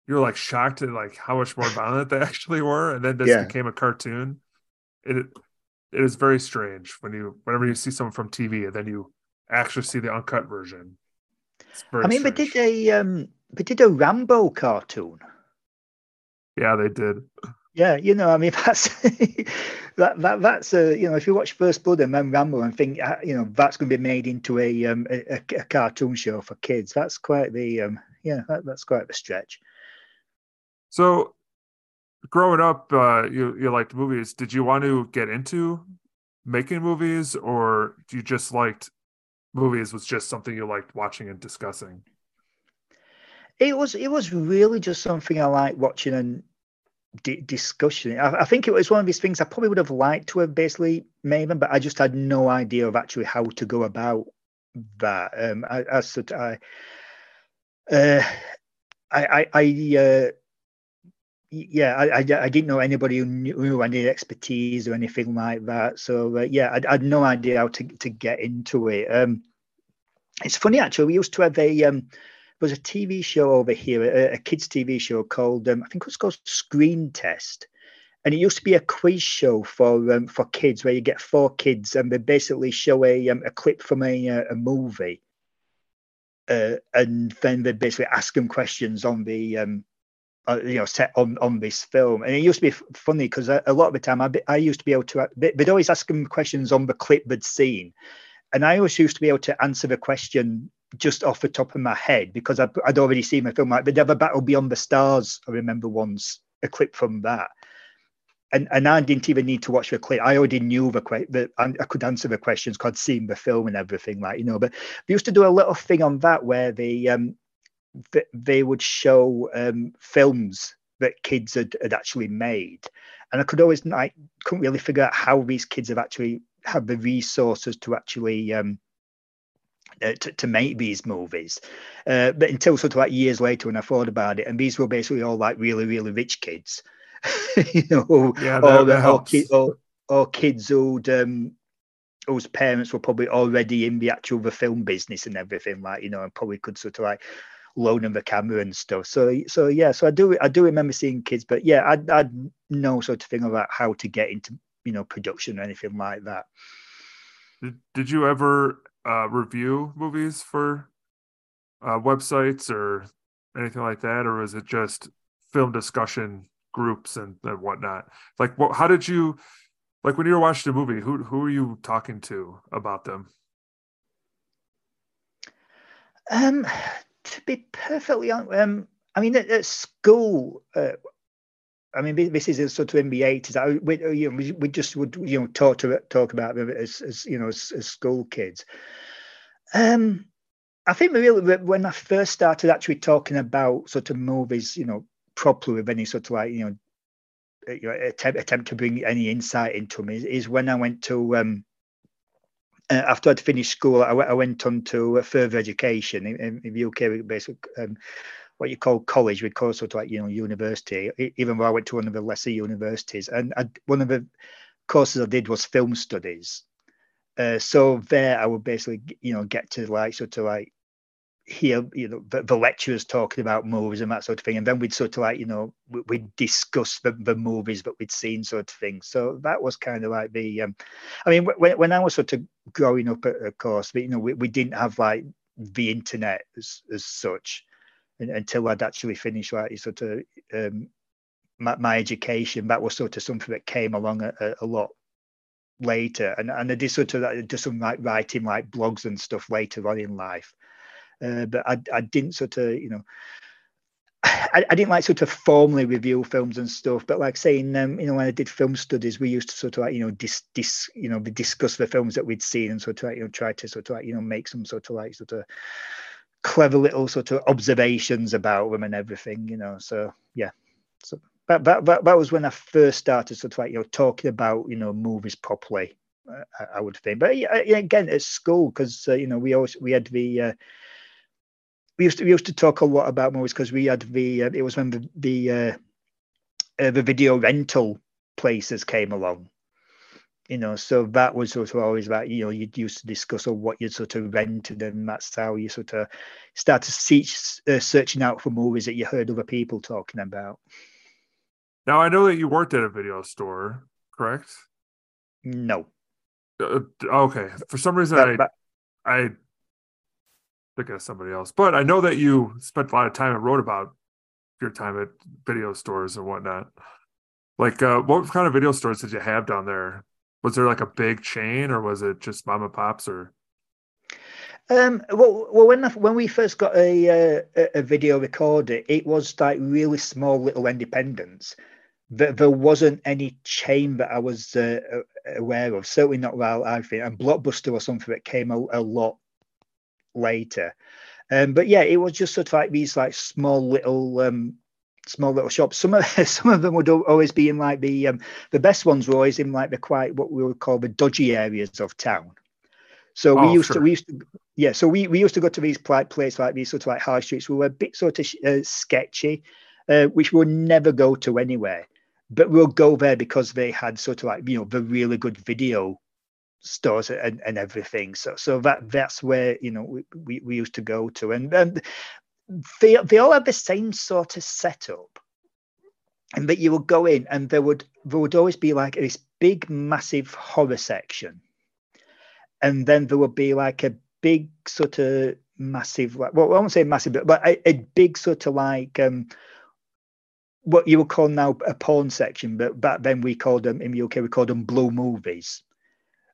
you're like shocked at like how much more violent they actually were, and then this yeah. became a cartoon. It it is very strange when you whenever you see someone from TV and then you actually see the uncut version.
I mean, strange. they did a um, they did a Rambo cartoon.
Yeah, they did.
Yeah, you know, I mean, that's that that that's a you know, if you watch First Blood and then Rambo and think uh, you know that's going to be made into a um a, a cartoon show for kids, that's quite the um yeah that, that's quite the stretch.
So growing up, uh, you you liked movies. Did you want to get into making movies, or you just liked movies? Was just something you liked watching and discussing?
It was. It was really just something I liked watching and discussion. I, I, think it was one of these things I probably would have liked to have basically made them, but I just had no idea of actually how to go about that. Um, I, as I, uh, I, I, I uh, yeah, I, I, I, didn't know anybody who knew, who any expertise or anything like that. So uh, yeah, I, I, had no idea how to, to get into it. Um, it's funny actually. We used to have a um, there was a TV show over here, a, a kids TV show called um, I think it was called Screen Test, and it used to be a quiz show for um, for kids where you get four kids and they basically show a um, a clip from a uh, a movie, uh, and then they basically ask them questions on the um, uh, you know set on on this film and it used to be funny because a, a, lot of the time I, I used to be able to they'd always ask questions on the clip they'd seen and I always used to be able to answer the question just off the top of my head because I'd, I'd already seen a film like The Devil Battle Beyond the Stars. I remember once a clip from that. And, and I didn't even need to watch the clip. I already knew the that I could answer the questions, because I'd seen the film and everything, like you know. But we used to do a little thing on that where they um, they would show um, films that kids had, had actually made, and I could always like couldn't really figure out how these kids have actually had the resources to actually um, uh, to, to make these movies. Uh, but until sort of like years later when I thought about it, and these were basically all like really, really rich kids, you know,
yeah, that,
or,
that
or, ki- or, or, kids who'd, um, whose parents were probably already in the actual the film business and everything, like, you know, and probably could sort of like loan them the camera and stuff. So, so yeah, so I do, I do remember seeing kids, but yeah, I, I know sort of thing about how to get into, you know, production or anything like that.
Did, did you ever uh, review movies for uh, websites or anything like that, or was it just film discussion groups and, and whatnot? Like, what? How did you like when you were watching a movie? Who who are you talking to about them?
Um, to be perfectly honest, um, I mean, at, at school, uh, I mean, this is a sort of in the eighties. We, you know, we, just would you know talk to talk about them as, as you know as, as school kids. Um, I think really when I first started actually talking about sort of movies, you know, properly with any sort of like you know, you know attempt attempt to bring any insight into me is, is when I went to um, uh, after I'd finished school, I, I went on to further education in, in the UK, basically. Um, what you call college, we call sort of like you know university. Even though I went to one of the lesser universities, and I, one of the courses I did was film studies. Uh, so there, I would basically you know get to like sort of like hear you know the, the, lecturers talking about movies and that sort of thing, and then we'd sort of like you know we, would discuss the, the movies that we'd seen sort of thing. So that was kind of like the. Um, I mean, when when I was sort of growing up, of course, but, you know, we, we didn't have like the internet as as such until I'd actually finished like sort of um, my, my, education. That was sort of something that came along a, a, lot later, and and I did sort of do some like writing like blogs and stuff later on in life. Uh, but I I didn't sort of you know. I, I, didn't like sort of formally review films and stuff, but like saying, um, you know, when I did film studies, we used to sort of like, you know, dis, dis, you know, discuss the films that we'd seen and sort of like, you know, try to sort of like, you know, make some sort of like sort of clever little sort of observations about them and everything, you know. So yeah, so that that that, that was when I first started sort of like you know talking about you know movies properly. Uh, I, I, would think, but yeah, again at school because uh, you know we always we had the uh, we used to we used to talk a lot about movies because we had the uh, it was when the the uh, uh, the video rental places came along you know, so that was sort of always about, you know, you used to discuss or what you sort of rented, and that's how you sort of start to see, uh, searching out for movies that you heard other people talking about.
Now, I know that you worked at a video store, correct?
No.
Uh, okay. For some reason, but, I, but, I think of somebody else, but I know that you spent a lot of time and wrote about your time at video stores and whatnot. Like, uh, what kind of video stores did you have down there? was there like a big chain or was it just mom and pops or
um, well, well, when when we first got a, uh, a video recorder, it was like really small little independents. There, there wasn't any chain that I was uh, aware of. Certainly not while I think. And Blockbuster or something that came a, a lot later. Um, but yeah, it was just sort of like these like small little um, small little shops. Some of some of them would always be in like the um, the best ones were always in like the quite what we would call the dodgy areas of town. So we oh, used sure. to we used to yeah. So we, we used to go to these places like these sort of like high streets. We were a bit sort of uh, sketchy, uh, which we would never go to anywhere. But we'll go there because they had sort of like you know the really good video stores and, and everything. So so that that's where you know we, we, we used to go to, and and they, they all have the same sort of setup. And that you would go in and there would there would always be like this big massive horror section. And then there would be like a big sort of massive like well i won't say massive but, but a, a big sort of like um what you would call now a porn section but back then we called them in the uk we called them blue movies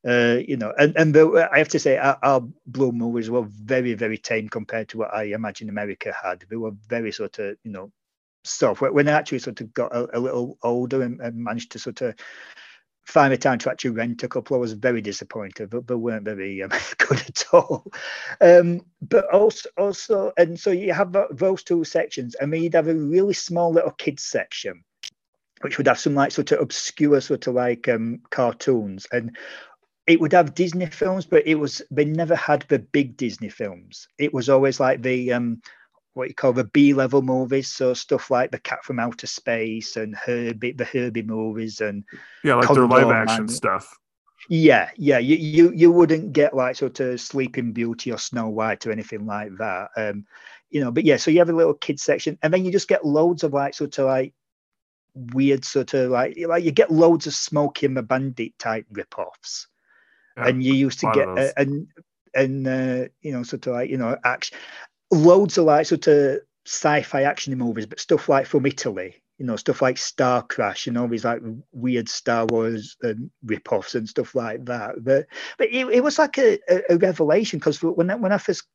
Uh, you know, and and the, I have to say, our, our, blue movies were very, very tame compared to what I imagine America had. They were very sort of, you know, soft. When I actually sort of got a, a little older and, and, managed to sort of find the time to actually rent a couple, I was very disappointed, but, but weren't very um, good at all. Um, but also, also, and so you have those two sections, I mean, you'd have a really small little kids section which would have some like sort of obscure sort of like um, cartoons and it would have Disney films, but it was they never had the big Disney films. It was always like the um, what you call the B level movies, so stuff like the Cat from Outer Space and Herbie, the Herbie movies, and
yeah, like Condor their live action Man. stuff.
Yeah, yeah, you, you you wouldn't get like sort of Sleeping Beauty or Snow White or anything like that. Um, you know, but yeah, so you have a little kid section, and then you just get loads of like sort of like weird sort of like like you get loads of Smokey and the Bandit type rip-offs and you used to get uh, and and uh, you know sort of like you know action, loads of like sort of sci-fi action movies, but stuff like from Italy, you know, stuff like Star Crash and all these like weird Star Wars and rip-offs and stuff like that. But but it, it was like a, a, revelation because when I, when I first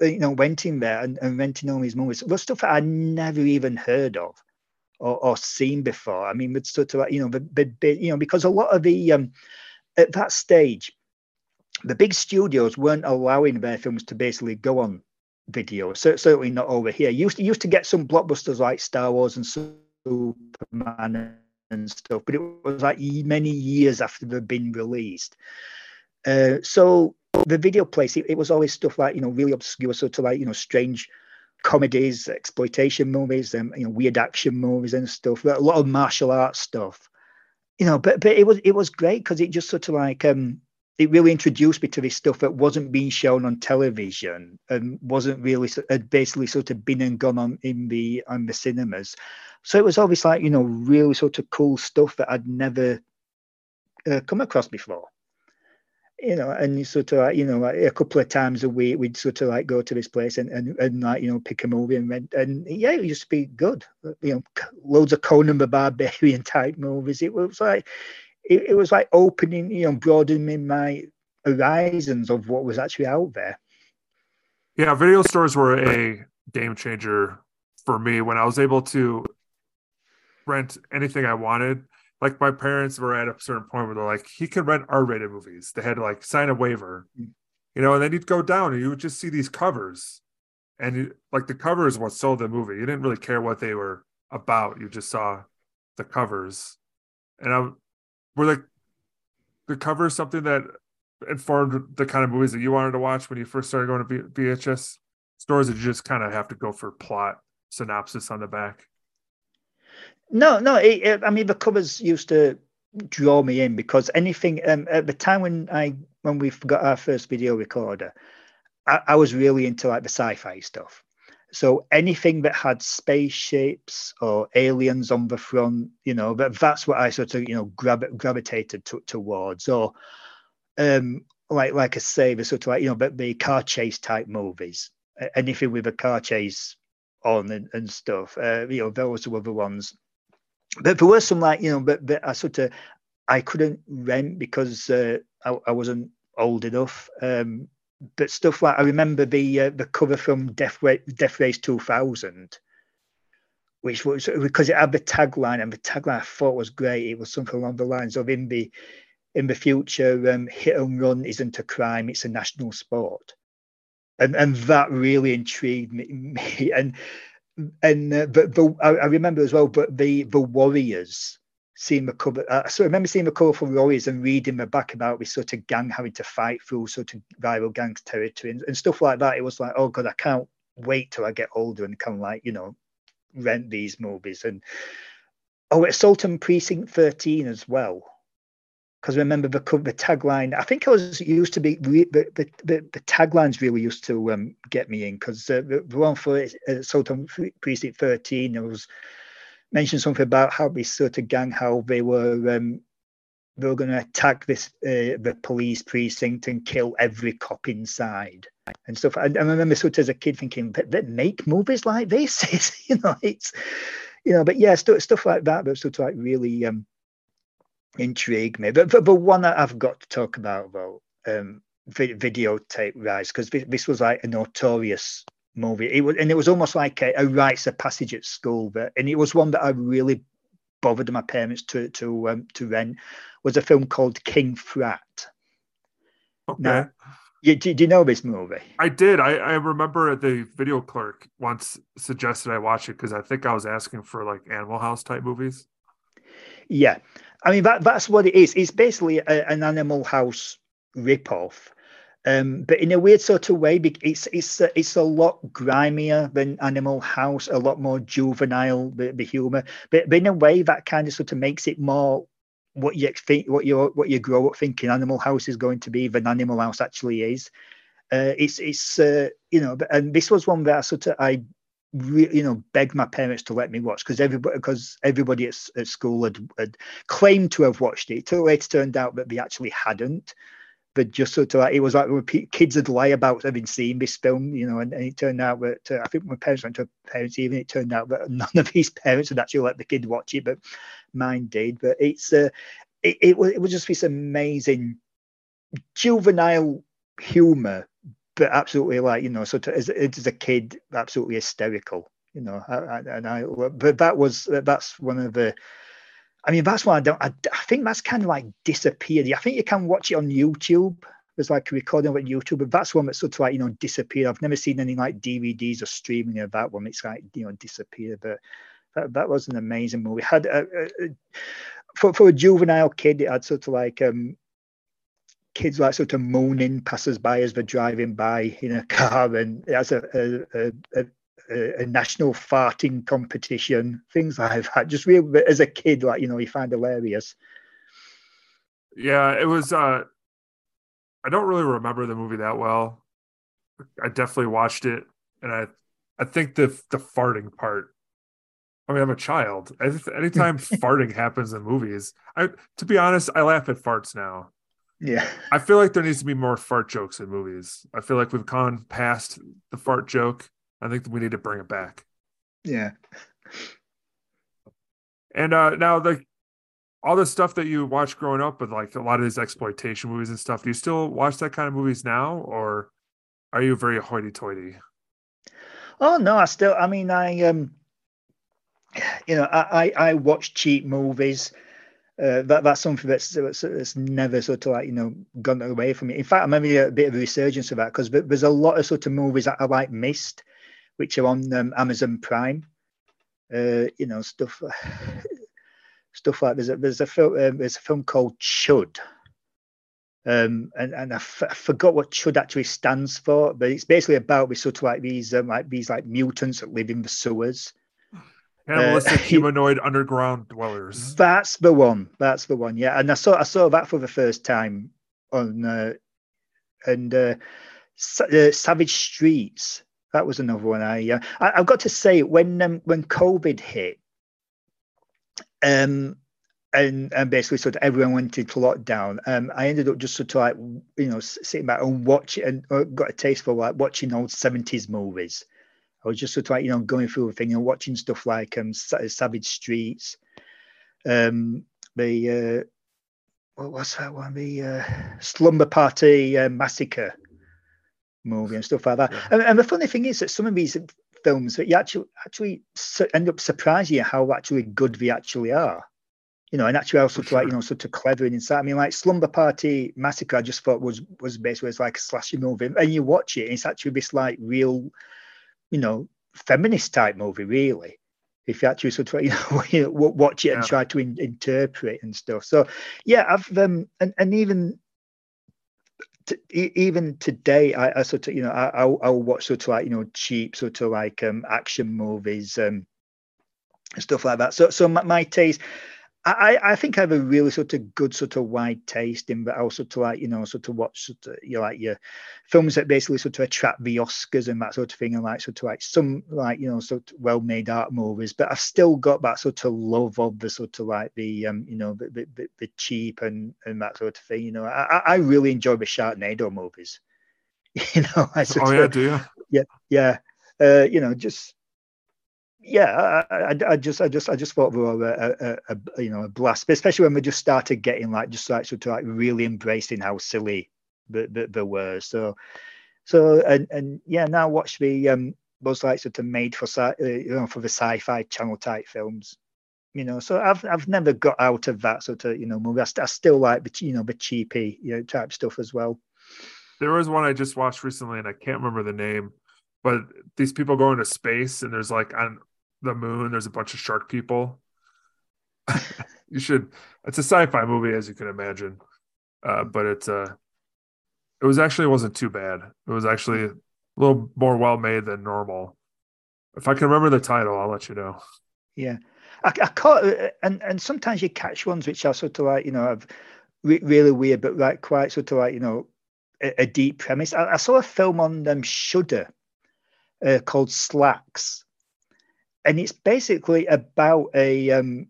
you know went in there and, and renting all these movies, was stuff that I never even heard of. Or, or seen before. I mean, it's sort of like, you know, but, but you know, because a lot of the um, at that stage, the big studios weren't allowing their films to basically go on video. So, certainly not over here. You used to, used to get some blockbusters like Star Wars and Superman and stuff, but it was like many years after they'd been released. Uh, so the video place, it, it, was always stuff like you know really obscure, sort of like you know strange comedies, exploitation movies, and you know weird action movies and stuff. A lot of martial arts stuff you know, but but it was it was great because it just sort of like um it really introduced me to this stuff that wasn't being shown on television and wasn't really had basically sort of been and gone on in the on the cinemas. So it was always like you know really sort of cool stuff that I'd never uh, come across before you know, and sort of like, you know, like a couple of times a week, we'd sort of like go to this place and, and, and like, you know, pick a movie and rent. And yeah, it used to be good. You know, loads of Conan the Barbarian type movies. It was like, it, it was like opening, you know, broadening my horizons of what was actually out there.
Yeah, video stores were a game changer for me when I was able to rent anything I wanted like my parents were at a certain point where they're like, he could rent R-rated movies. They had to like sign a waiver, mm. you know, and then you'd go down and you would just see these covers, and you, like the covers what sold the movie. You didn't really care what they were about. You just saw the covers, and I were like, the cover is something that informed the kind of movies that you wanted to watch when you first started going to VHS stores. That you just kind of have to go for plot synopsis on the back.
No, no. It, it, I mean, the covers used to draw me in because anything um, at the time when I when we got our first video recorder, I, I, was really into like the sci-fi stuff. So anything that had spaceships or aliens on the front, you know, that that's what I sort of you know grav- gravitated to, towards. Or um, like like I say, the sort of like you know, but the car chase type movies. Anything with a car chase on and, and stuff. Uh, you know, those were the ones but there were some like you know, but, but I sort of I couldn't rent because uh, I, I, wasn't old enough. Um, but stuff like I remember the uh, the cover from Death, Death Race 2000, which was because it had the tagline, and the tagline I thought was great. It was something along the lines of in the in the future, um, hit and run isn't a crime; it's a national sport, and and that really intrigued me. me. And and uh, but I, I, remember as well, but the the Warriors seeing the cover. Uh, so I remember seeing the for Warriors and reading the back about this sort of gang having to fight through sort of rival gangs territory and, and stuff like that. It was like, oh god, I can't wait till I get older and of like you know rent these movies and oh, Assault on Precinct Thirteen as well because remember the the tagline. I think I was used to be the the, the, the taglines really used to um, get me in because uh, the, the one for uh, Assault on Precinct Thirteen, it was mentioned something about how this sort of gang how they were um, they were going to attack this uh, the police precinct and kill every cop inside and stuff. And, I remember sort of as a kid thinking, but they make movies like this, you know, it's you know, but yeah, stuff stuff like that. But sort of like really um, intrigue me. But, but the one that I've got to talk about though, um, videotape rise, because this was like a notorious movie. It was, and it was almost like a, a rites of passage at school. But and it was one that I really bothered my parents to to um, to rent. Was a film called King Frat.
Okay. Now,
you, do, do, you know this movie?
I did. I, I remember the video clerk once suggested I watch it because I think I was asking for like Animal House type movies.
Yeah, I mean that that's what it is. It's basically a, an Animal House ripoff, um, but in a weird sort of way. It's it's it's a lot grimier than Animal House, a lot more juvenile the, the humor, but, but in a way that kind of sort of makes it more what you think, what you what you grow up thinking Animal House is going to be than Animal House actually is. Uh, it's it's uh, you know, and this was one that I sort of I you know begged my parents to let me watch because everybody because everybody at, at school had, had, claimed to have watched it. Till later turned out that they actually hadn't. But just sort of like it was like kids would lie about having seen this film, you know, and, and it turned out that uh, I think my parents went to a parents' evening. It turned out that none of these parents had actually let the kid watch it, but mine did. But it's uh, it, it was it was just this amazing juvenile humor but absolutely like you know, so of as, as a kid, absolutely hysterical. You know, and I, but that was that's one of the. I mean, that's why I don't. I, I think that's kind of like disappeared. I think you can watch it on YouTube. There's like a recording on YouTube, but that's one that's sort of like you know disappeared. I've never seen any like DVDs or streaming of that one. It's like you know disappeared, but that, that was an amazing movie. Had a, a, a, for for a juvenile kid, it had sort of like um kids like sort of moaning passers-by as they're driving by in a car and it has a, a, a, a, a national farting competition things like that just really as a kid like you know you find hilarious
yeah it was uh i don't really remember the movie that well i definitely watched it and i i think the the farting part I mean, I'm a child. Anytime farting happens in movies, I to be honest, I laugh at farts now.
Yeah.
I feel like there needs to be more fart jokes in movies. I feel like we've gone past the fart joke. I think we need to bring it back.
Yeah.
And uh now like all the stuff that you watched growing up with like a lot of these exploitation movies and stuff, do you still watch that kind of movies now or are you very hoity toity?
Oh no, I still I mean I um you know, I, I, I watch cheap movies uh, that that's something that's, that's, that's never sort of like you know gone away from me. In fact, I'm having a bit of a resurgence of that because there's a lot of sort of movies that I like missed, which are on um, Amazon Prime. Uh, you know stuff, stuff like there's a there's a film um, there's a film called Chud. Um, and and I, f- I forgot what Chud actually stands for, but it's basically about we sort of like these um, like these like mutants that live in the sewers,
Animalistic uh, humanoid underground dwellers.
That's the one. That's the one. Yeah, and I saw I saw that for the first time on uh, and uh, uh, Savage Streets. That was another one. I, uh, I have got to say when um, when COVID hit, um, and and basically sort of everyone went into lockdown. Um, I ended up just sort of like you know sitting back and watching and uh, got a taste for like watching old seventies movies. I was just sort of like, you know, going through a thing and watching stuff like um, Savage Streets, um, the, uh, what was that one? The uh, Slumber Party uh, Massacre movie and stuff like that. Yeah. And, and, the funny thing is that some of these films that you actually actually end up surprising you how actually good they actually are. You know, and actually also sure. like you know sort of clever and inside. I mean, like Slumber Party Massacre, I just thought was was basically it's like a slasher movie, and you watch it, and it's actually this like real you know, feminist type movie, really. If you actually sort of you know watch it and yeah. try to in, interpret and stuff. So yeah, I've um and, and even to, even today, I, I, sort of, you know, I, I'll, I'll, watch sort of like, you know, cheap sort of like um, action movies, um, stuff like that. So, so my, my taste, I, I think I have a really sort of good sort of wide taste in, but also to like you know sort of watch sort of you know, like your films that basically sort of attract the Oscars and that sort of thing, and like sort of like some like you know sort of well made art movies. But I've still got that sort of love of the sort of like the um you know the the, the, cheap and and that sort of thing. You know, I I really enjoy the Sharknado movies. You know, I
oh yeah, do you?
Yeah, yeah. Uh, you know, just yeah, I, I, I, just, I just, I just thought we were a, a, a, you know a blast, especially when we just started getting like just like sort like really embracing how silly the, the, they were. So, so and and yeah, now watch the um was like sort of made for uh, you know for the sci-fi channel type films, you know. So I've I've never got out of that sort of you know movie. I, st- I still like the you know the cheapy you know type stuff as well.
There was one I just watched recently, and I can't remember the name, but these people go into space, and there's like on the moon. There's a bunch of shark people. you should. It's a sci-fi movie, as you can imagine, uh, but it's uh, it was actually wasn't too bad. It was actually a little more well made than normal. If I can remember the title, I'll let you know.
Yeah, I, I caught, and and sometimes you catch ones which are sort of like you know, have re- really weird, but like quite sort of like you know, a, a deep premise. I, I, saw a film on them um, Shudder uh, called Slaxx, and it's basically about a um,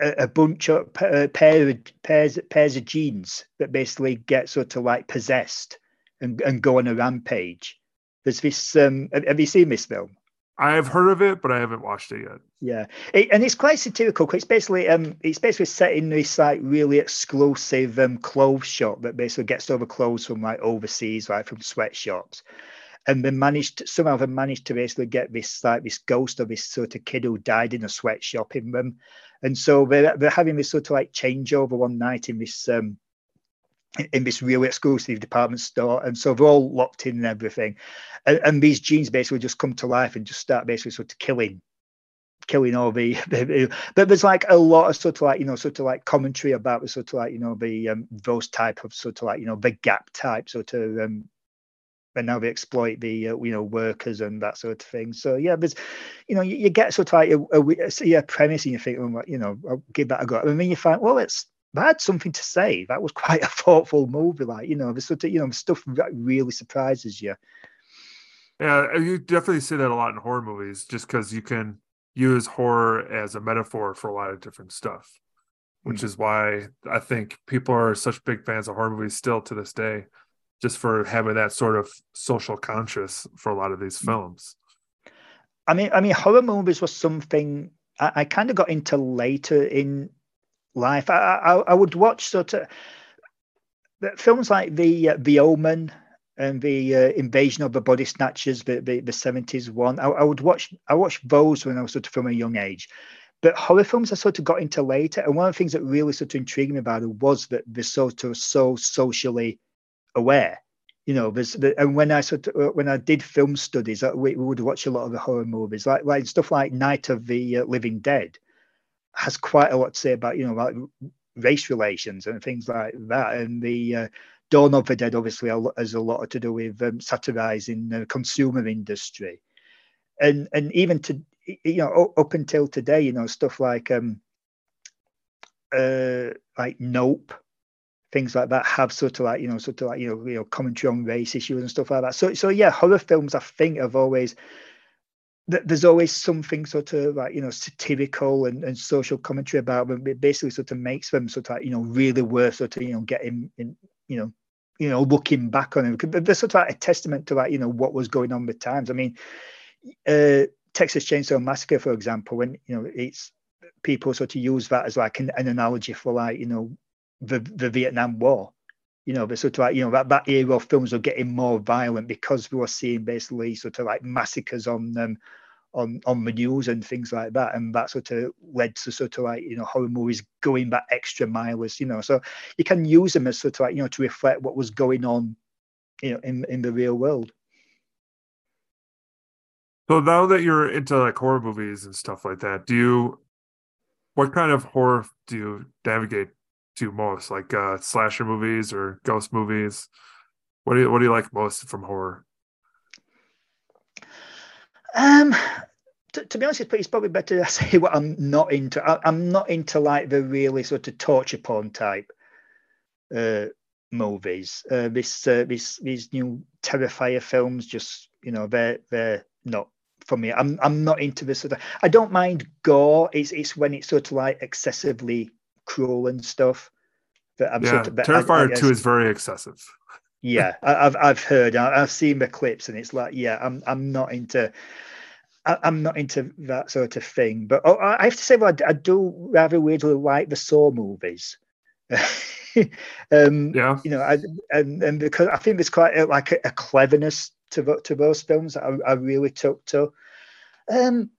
a, a bunch of uh, pair of, pairs pairs of jeans that basically get sort of like possessed and, and go on a rampage. There's this. Um, have you seen this film?
I have heard of it, but I haven't watched it yet.
Yeah, it, and it's quite satirical. It's basically um, it's basically set in this like really exclusive um clothes shop that basically gets over clothes from like overseas, like from sweatshops, and they managed somehow they managed to basically get this like this ghost of this sort of kid who died in a sweatshop in them, and so they're they're having this sort of like changeover one night in this um in this really exclusive department store, and so they're all locked in and everything, and, and these jeans basically just come to life and just start basically sort of killing killing all the, the, but there's like a lot of sort of like you know sort of like commentary about the sort of like you know the um, those type of sort of like you know the gap type sort of um and now they exploit the uh, you know workers and that sort of thing. So yeah, there's you know you, you get sort of like a, a, a, premise and you think, well, you know, I'll give that a go. And then you find, well, it's that had something to say. That was quite a thoughtful movie. Like you know, the sort of you know stuff that really surprises you.
Yeah, you definitely see that a lot in horror movies, just because you can use horror as a metaphor for a lot of different stuff, which mm. is why I think people are such big fans of horror movies still to this day just for having that sort of social conscious for a lot of these mm. films.
I mean, I mean, horror movies was something I, I kind of got into later in life. I, I, I would watch sort of films like the uh, the Omen and the uh, Invasion of the Body Snatchers, the the, the 70s one. I, I, would watch I watched those when I was sort of from a young age. But horror films I sort of got into later. And one of the things that really sort of intrigued me about it was that they're sort of so socially aware you know there's the, and when i sort of, uh, when i did film studies uh, we, we would watch a lot of the horror movies like like stuff like night of the uh, living dead has quite a lot to say about you know like race relations and things like that. And the uh, dawn of the dead obviously has a lot to do with um, satirizing the consumer industry. And and even to you know up until today you know stuff like um uh like nope things like that have sort of like you know sort of like you know you know commentary on race issues and stuff like that. So so yeah, horror films I think have always there's always something sort of like you know satirical and, and social commentary about them. It basically sort of makes them sort of like, you know really worth sort of you know getting in you know you know looking back on them. They're sort of like a testament to like you know what was going on with times. I mean, uh, Texas Chainsaw Massacre, for example, when you know it's people sort of use that as like an, an analogy for like you know the the Vietnam War. You know, sort of like, you know, that, that era of films are getting more violent because we were seeing basically sort of like massacres on them um, on on the news and things like that. And that sort of led to sort of like, you know, horror movies going that extra mile as, you know, so you can use them as sort of like, you know, to reflect what was going on, you know, in, in the real world.
So now that you're into like horror movies and stuff like that, do you what kind of horror do you navigate do most, like uh, slasher movies or ghost movies? What do you what do you like most from horror?
Um, to, to, be honest, it's probably better to say what I'm not into. I, am not into like the really sort of torture porn type uh, movies. Uh, this uh, this these new Terrifier films, just you know, they're they're not for me. I'm I'm not into this sort of. I don't mind gore. It's it's when it's sort of like excessively cruel and stuff.
But I'm yeah, sort of, Terrifier I, I two is very excessive.
yeah, I, have I've heard, I've seen the clips, and it's like, yeah, I'm I'm not into. I, am not into that sort of thing. But oh, I have to say, well, I, I do rather weirdly like the Saw movies. um, yeah, you know, I, and and because I think there's quite a, like a, a, cleverness to to those films that I, I really took to. Um,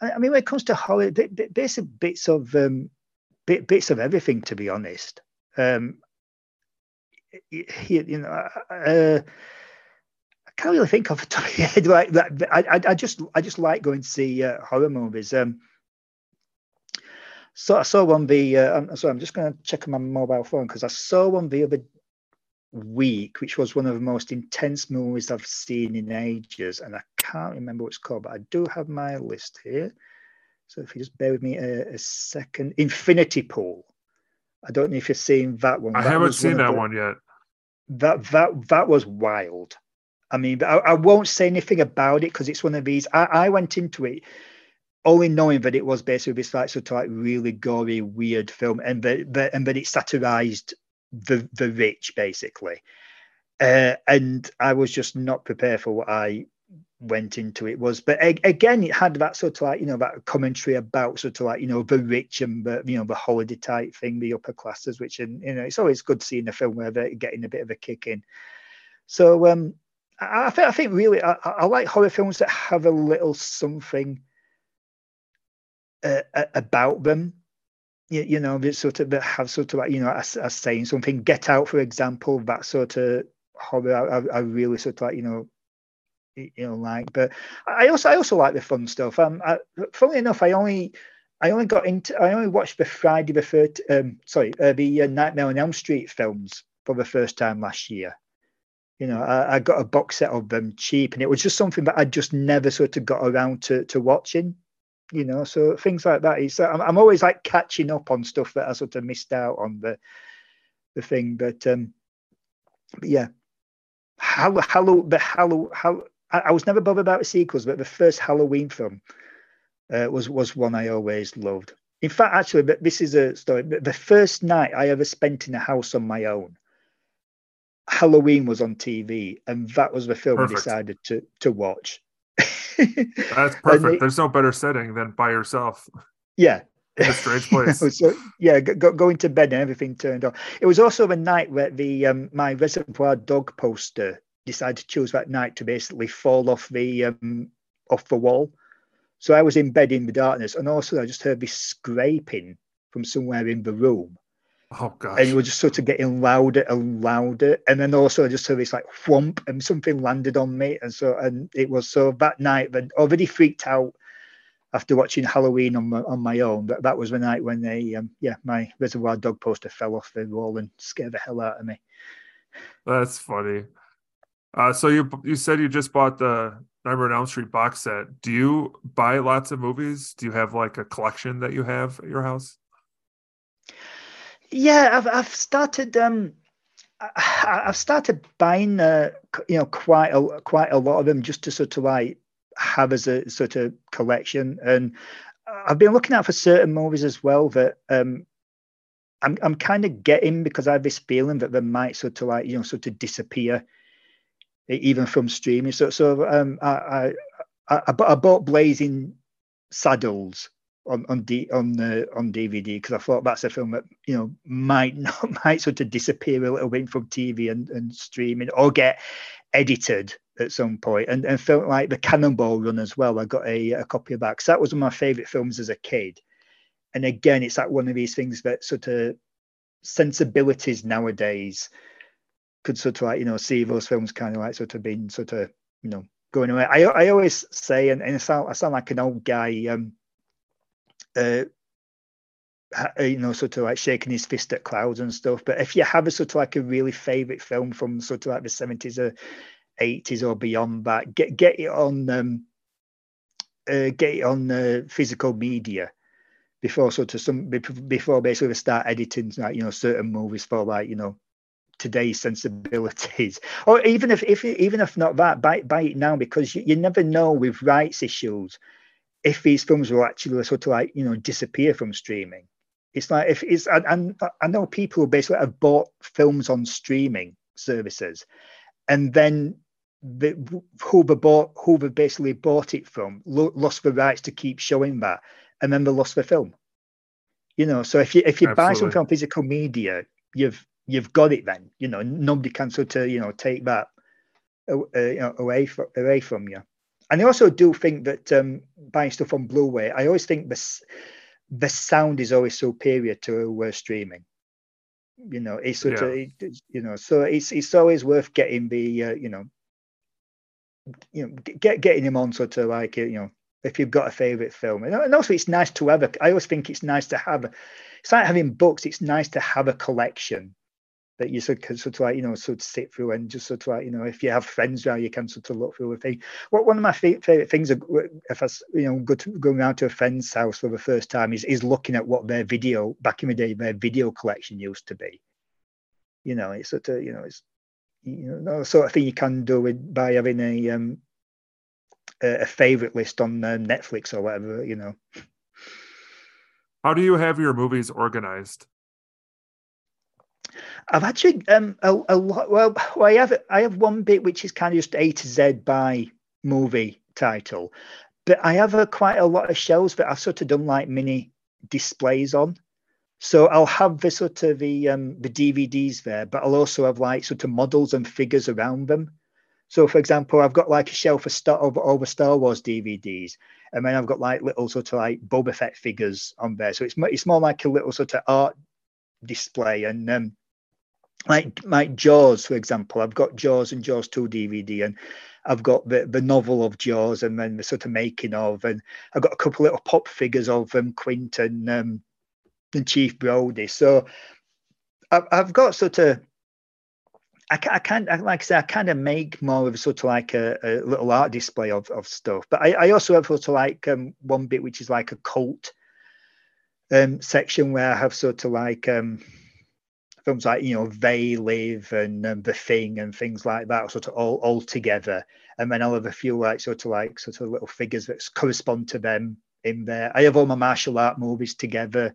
I, mean, when it comes to horror, there's bits of um, bit, bits of everything, to be honest. Um, you, you know, uh, I can't really think of the top of my head like that. I, I, I just I just like going to see uh, horror movies. Um, so I saw one the. Uh, I'm sorry, I'm just going to check on my mobile phone because I saw one the other week, which was one of the most intense movies I've seen in ages, and I can't remember what it's called, but I do have my list here. So if you just bear with me a, a second, Infinity Pool. I don't know if you've seen that one.
I
that
haven't seen one that the, one yet.
That that that was wild. I mean, I, I won't say anything about it because it's one of these. I, I went into it only knowing that it was basically this like sort of like really gory, weird film, and that, that and that it satirized the the rich basically. Uh, and I was just not prepared for what I went into it was but again it had that sort of like you know that commentary about sort of like you know the rich and the you know the holiday type thing the upper classes which and you know it's always good seeing a film where they're getting a bit of a kick in. So um i, I think i think really I, I, like horror films that have a little something uh, about them. You, you know that sort of that have sort of like you know as, as saying something. Get out for example that sort of horror I, I really sort of like you know you know like but i also i also like the fun stuff. Um I, funnily enough i only i only got into i only watched the friday the third um sorry uh, the uh, nightmare on elm street films for the first time last year. You know I, I, got a box set of them cheap and it was just something that i just never sort of got around to to watching you know so things like that. Is I'm, I'm always like catching up on stuff that i sort of missed out on the the thing but um but yeah. How how the how how I, I, was never bothered about the sequels, but the first Halloween film uh, was was one I always loved. In fact, actually, but this is a story. The first night I ever spent in a house on my own, Halloween was on TV, and that was the film perfect. I decided to to watch.
That's perfect. It, There's no better setting than by yourself.
Yeah,
in a strange place.
so, yeah, go, going to bed and everything turned on. It was also the night where the um, my Reservoir Dog poster decided to choose that night to basically fall off the um, off the wall. So I was in bed in the darkness, and also I just heard this scraping from somewhere in the room.
Oh gosh!
And it was just sort of getting louder and louder, and then also I just heard this like whomp, and something landed on me, and so and it was so that night that already freaked out after watching Halloween on my on my own. But that was the night when they um, yeah my Reservoir Dog poster fell off the wall and scared the hell out of me.
That's funny. Uh, so you you said you just bought the Nightmare on Elm Street box set. Do you buy lots of movies? Do you have like a collection that you have at your house?
Yeah, I've I've started um I, have started buying uh, you know quite a quite a lot of them just to sort of like have as a sort of collection and I've been looking out for certain movies as well that um I'm I'm kind of getting because I have this feeling that they might sort of like you know sort of disappear even from streaming. So, so um, I, I, I, I bought Blazing Saddles on on D, on the on DVD because I thought that's a film that you know might not might sort of disappear a little bit from TV and, and streaming or get edited at some point and and felt like the Cannonball Run as well. I got a, a copy of that because that was one of my favorite films as a kid. And again, it's like one of these things that sort of sensibilities nowadays could sort of like you know see those films kind of like sort of being sort of you know going away. I I always say, and, and I sound I sound like an old guy, um, uh, you know, sort of like shaking his fist at clouds and stuff. But if you have a sort of like a really favorite film from sort of like the seventies or eighties or beyond that, get get it on um, uh, get it on uh, physical media before sort of some before basically start editing like you know certain movies for like you know today's sensibilities or even if, if even if not that buy, buy it now because you, you never know with rights issues if these films will actually sort of like you know disappear from streaming it's like if it's and I know people who basically have bought films on streaming services and then the, Hoover bought Hoover basically bought it from, lost the rights to keep showing that, and then they lost the film. You know, so if you if you Absolutely. buy something on physical media, you've you've got it. Then you know nobody can sort of you know take that uh, you know, away from away from you. And I also do think that um, buying stuff on Blu-ray, I always think the the sound is always superior to uh, streaming. You know, it's sort yeah. of it, you know, so it's it's always worth getting the uh, you know you know get getting him on sort of like you know if you've got a favorite film and also it's nice to have a i always think it's nice to have it's like having books it's nice to have a collection that you sort of, sort of like you know sort of sit through and just sort of like you know if you have friends around you can sort of look through a thing. What one of my favorite things if I you know go to, going around to a friend's house for the first time is is looking at what their video back in the day their video collection used to be. You know it's sort of you know it's you know sort of thing you can do with by having a um a, a favorite list on uh, Netflix or whatever you know.
How do you have your movies organized
I've actually um a, a lot. Well, I have I have one bit which is kind of just A to Z by movie title, but I have a, quite a lot of shelves that I've sort of done like mini displays on. So I'll have the sort of the um, the DVDs there, but I'll also have like sort of models and figures around them. So, for example, I've got like a shelf of Star over, over Star Wars DVDs, and then I've got like little sort of like Boba Fett figures on there. So it's it's more like a little sort of art display. And um, like like Jaws, for example, I've got Jaws and Jaws 2 DVD, and I've got the, the novel of Jaws and then the sort of making of, and I've got a couple little pop figures of um, Quint and, um, Chief Brody. So I've, I've got sort of, I, I can't, like I say, I kind of make more of sort of like a, a little art display of, of stuff. But I, I also have sort of like um, one bit which is like a cult um, section where I have sort of like, um, films like you know They Live and um, The Thing and things like that, sort of all all together. And then I'll have a few like sort of like sort of little figures that correspond to them in there. I have all my martial art movies together.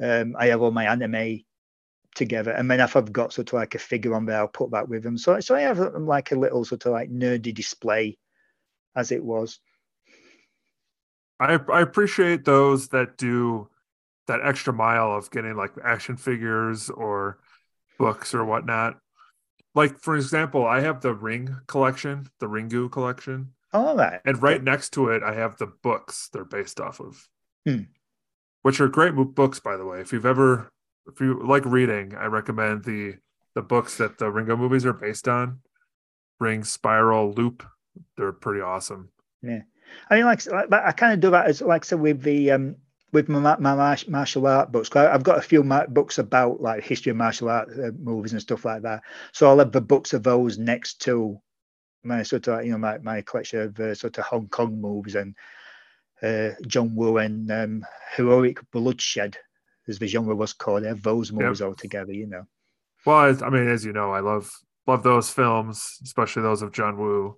Um, I have all my anime together, and then if I've got sort of like a figure on there, I'll put that with them. So so I have um, like a little sort of like nerdy display, as it was.
I I appreciate those that do that extra mile of getting like action figures or books or whatnot. Like for example, I have the Ring collection, the Ringu collection.
All right.
And right next to it, I have the books they're based off of,
hmm.
which are great books, by the way. If you've ever, if you like reading, I recommend the the books that the Ringu movies are based on. Ring, Spiral, Loop. They're pretty awesome.
Yeah, I mean, like, I kind of do that as like so with the um with my, my martial art books. I've got a few books about like history of martial art uh, movies and stuff like that. So I'll have the books of those next to my sort of you know my, my collection of uh, sort of Hong Kong movies and uh, John Woo and um, Heroic Bloodshed, as the genre was called. I have those movies yep. all together, you know.
Well, I mean, as you know, I love love those films, especially those of John Woo.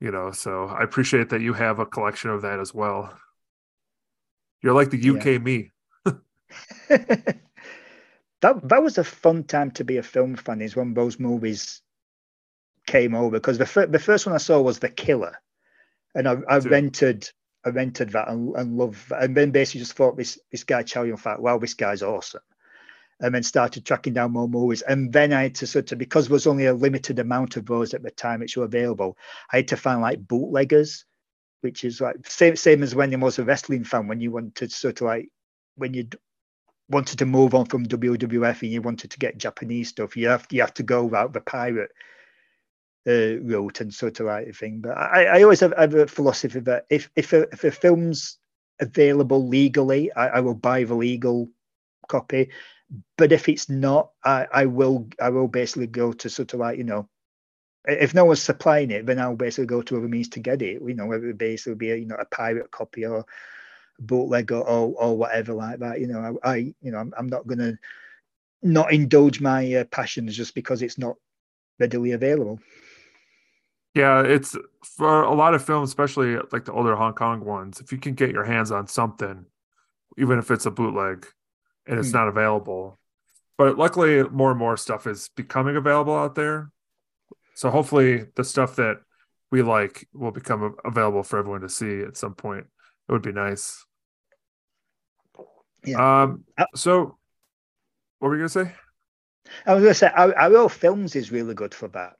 You know, so I appreciate that you have a collection of that as well. You're like the UK yeah. me.
that that was a fun time to be a film fan. Is when those movies came over because the fir- the first one I saw was The Killer, and I, I rented I rented that and, and loved and then basically just thought this this guy Chow Yun Fat, wow, this guy's awesome. And then started tracking down more movies. And then I had to sort of because there was only a limited amount of those at the time which were available, I had to find like bootleggers which is like same same as when you was a wrestling fan when you wanted to sort of like when you wanted to move on from WWF and you wanted to get Japanese stuff, you have you have to go out the pirate uh, route and sort of like thing. But I, I always have, have, a philosophy that if if a, if a film's available legally, I, I will buy the legal copy. But if it's not, I, I will I will basically go to sort of like you know if no one's supplying it, then I'll basically go to other means to get it. You know, whether it basically be a, you know a pirate copy or bootleg or, or, or whatever like that. You know, I, I you know I'm, I'm not going to not indulge my uh, passions just because it's not readily available.
Yeah, it's for a lot of films, especially like the older Hong Kong ones. If you can get your hands on something, even if it's a bootleg and it's mm. not available, but luckily more and more stuff is becoming available out there So hopefully the stuff that we like will become available for everyone to see at some point. It would be nice. Yeah. Um. Uh, so, what were you gonna say?
I was gonna say Arrow, films is really good for that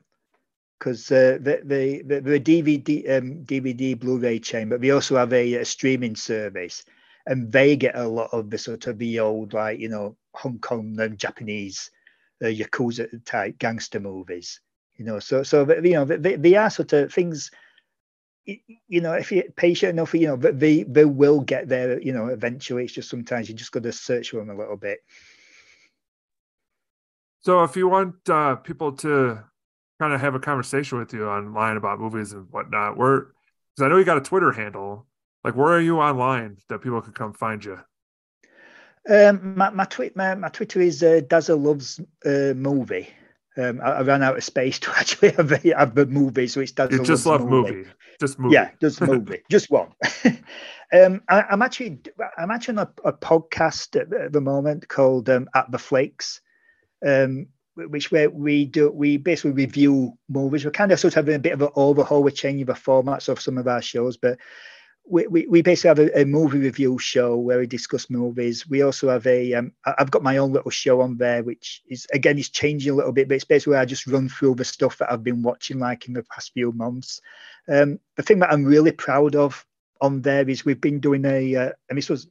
because uh, the, the, the the DVD um, DVD Blu-ray chain, but we also have a, a, streaming service, and they get a lot of the sort of the old like you know Hong Kong and Japanese uh, yakuza type gangster movies. You know, so so you know they, they are sort of things. You know, if you're patient enough, you know, but they they will get there. You know, eventually. It's just sometimes you just got to search for them a little bit.
So, if you want uh, people to kind of have a conversation with you online about movies and whatnot, where because I know you got a Twitter handle. Like, where are you online that people can come find you?
Um, my my, tweet, my, my Twitter is uh, Dazza loves uh, movie. Um, I, I, ran out of space to actually have, a, have the movie, so it's Dazza.
You just love movie. movie. Just movie.
Yeah, just movie. just one. um, I, am actually I'm actually on a, a podcast at, at, the moment called um, At the Flakes, um, which where we do we basically review movies. We're kind of sort of having a bit of an overhaul. We're changing the formats of some of our shows, but we, we, we basically have a, a, movie review show where we discuss movies. We also have a um, I've got my own little show on there, which is again is changing a little bit, but it's basically I just run through the stuff that I've been watching like in the past few months. Um, the thing that I'm really proud of on there is we've been doing a uh, and this was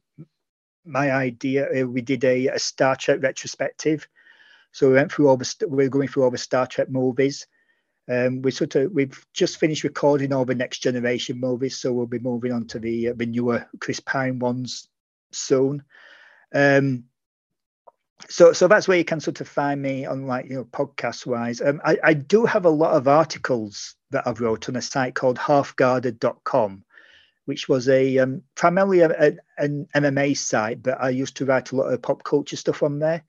my idea. Uh, we did a, a, Star Trek retrospective, so we went through all the we're going through all the Star Trek movies. Um, we sort of we've just finished recording all the next generation movies, so we'll be moving on to the uh, the newer Chris Pine ones soon. Um, so so that's where you can sort of find me on like you know podcast wise. Um, I, I do have a lot of articles that I've wrote on a site called halfguarded.com, which was a um, primarily a, a, an MMA site, but I used to write a lot of pop culture stuff on there,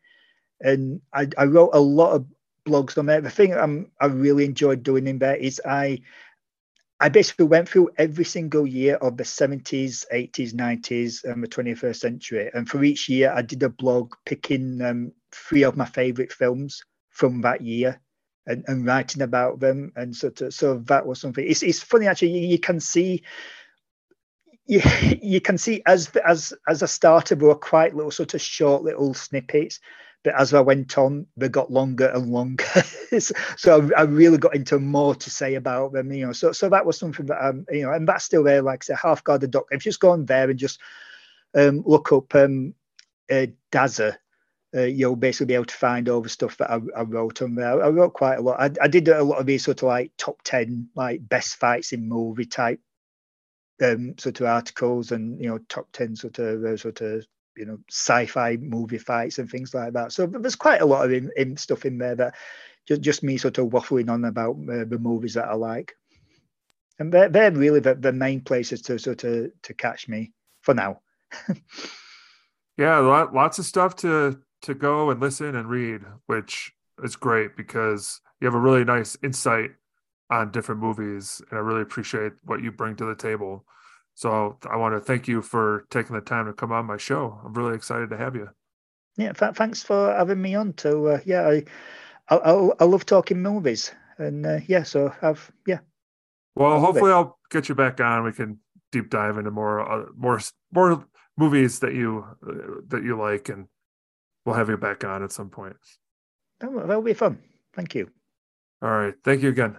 and I, I wrote a lot of blogs on there. The thing I'm, I really enjoyed doing in there is I I basically went through every single year of the 70s, 80s, 90s, and the 21st century. And for each year, I did a blog picking um, three of my favorite films from that year and, and writing about them. And so, to, so that was something. It's, it's funny actually. You, you can see. You, you can see as as as a starter, were quite little sort of short little snippets, but as I went on, they got longer and longer. so I, I, really got into more to say about them, you know. So so that was something that um, you know, and that's still there. Like I say, half guarded doc. If you just go on there and just um, look up um, uh, Dazza, uh, you'll basically be able to find all the stuff that I, I wrote on there. I wrote quite a lot. I, I, did a lot of these sort of like top ten, like best fights in movie type um, sort of articles, and you know, top ten sort of uh, sort of you know sci-fi movie fights and things like that. So there's quite a lot of in, in stuff in there that just just me sort of waffling on about uh, the movies that I like, and they're they're really the, the main places to sort of to catch me for now.
yeah, lots of stuff to to go and listen and read, which is great because you have a really nice insight on different movies, and I really appreciate what you bring to the table. So I want to thank you for taking the time to come on my show. I'm really excited to have you.
Yeah, th- thanks for having me on. To uh, yeah, I, I, I love talking movies, and uh, yeah, so I've yeah.
Well, hopefully it. I'll get you back on. We can deep dive into more uh, more more movies that you uh, that you like, and we'll have you back on at some point.
That'll, that'll be fun. Thank you.
All right. Thank you again.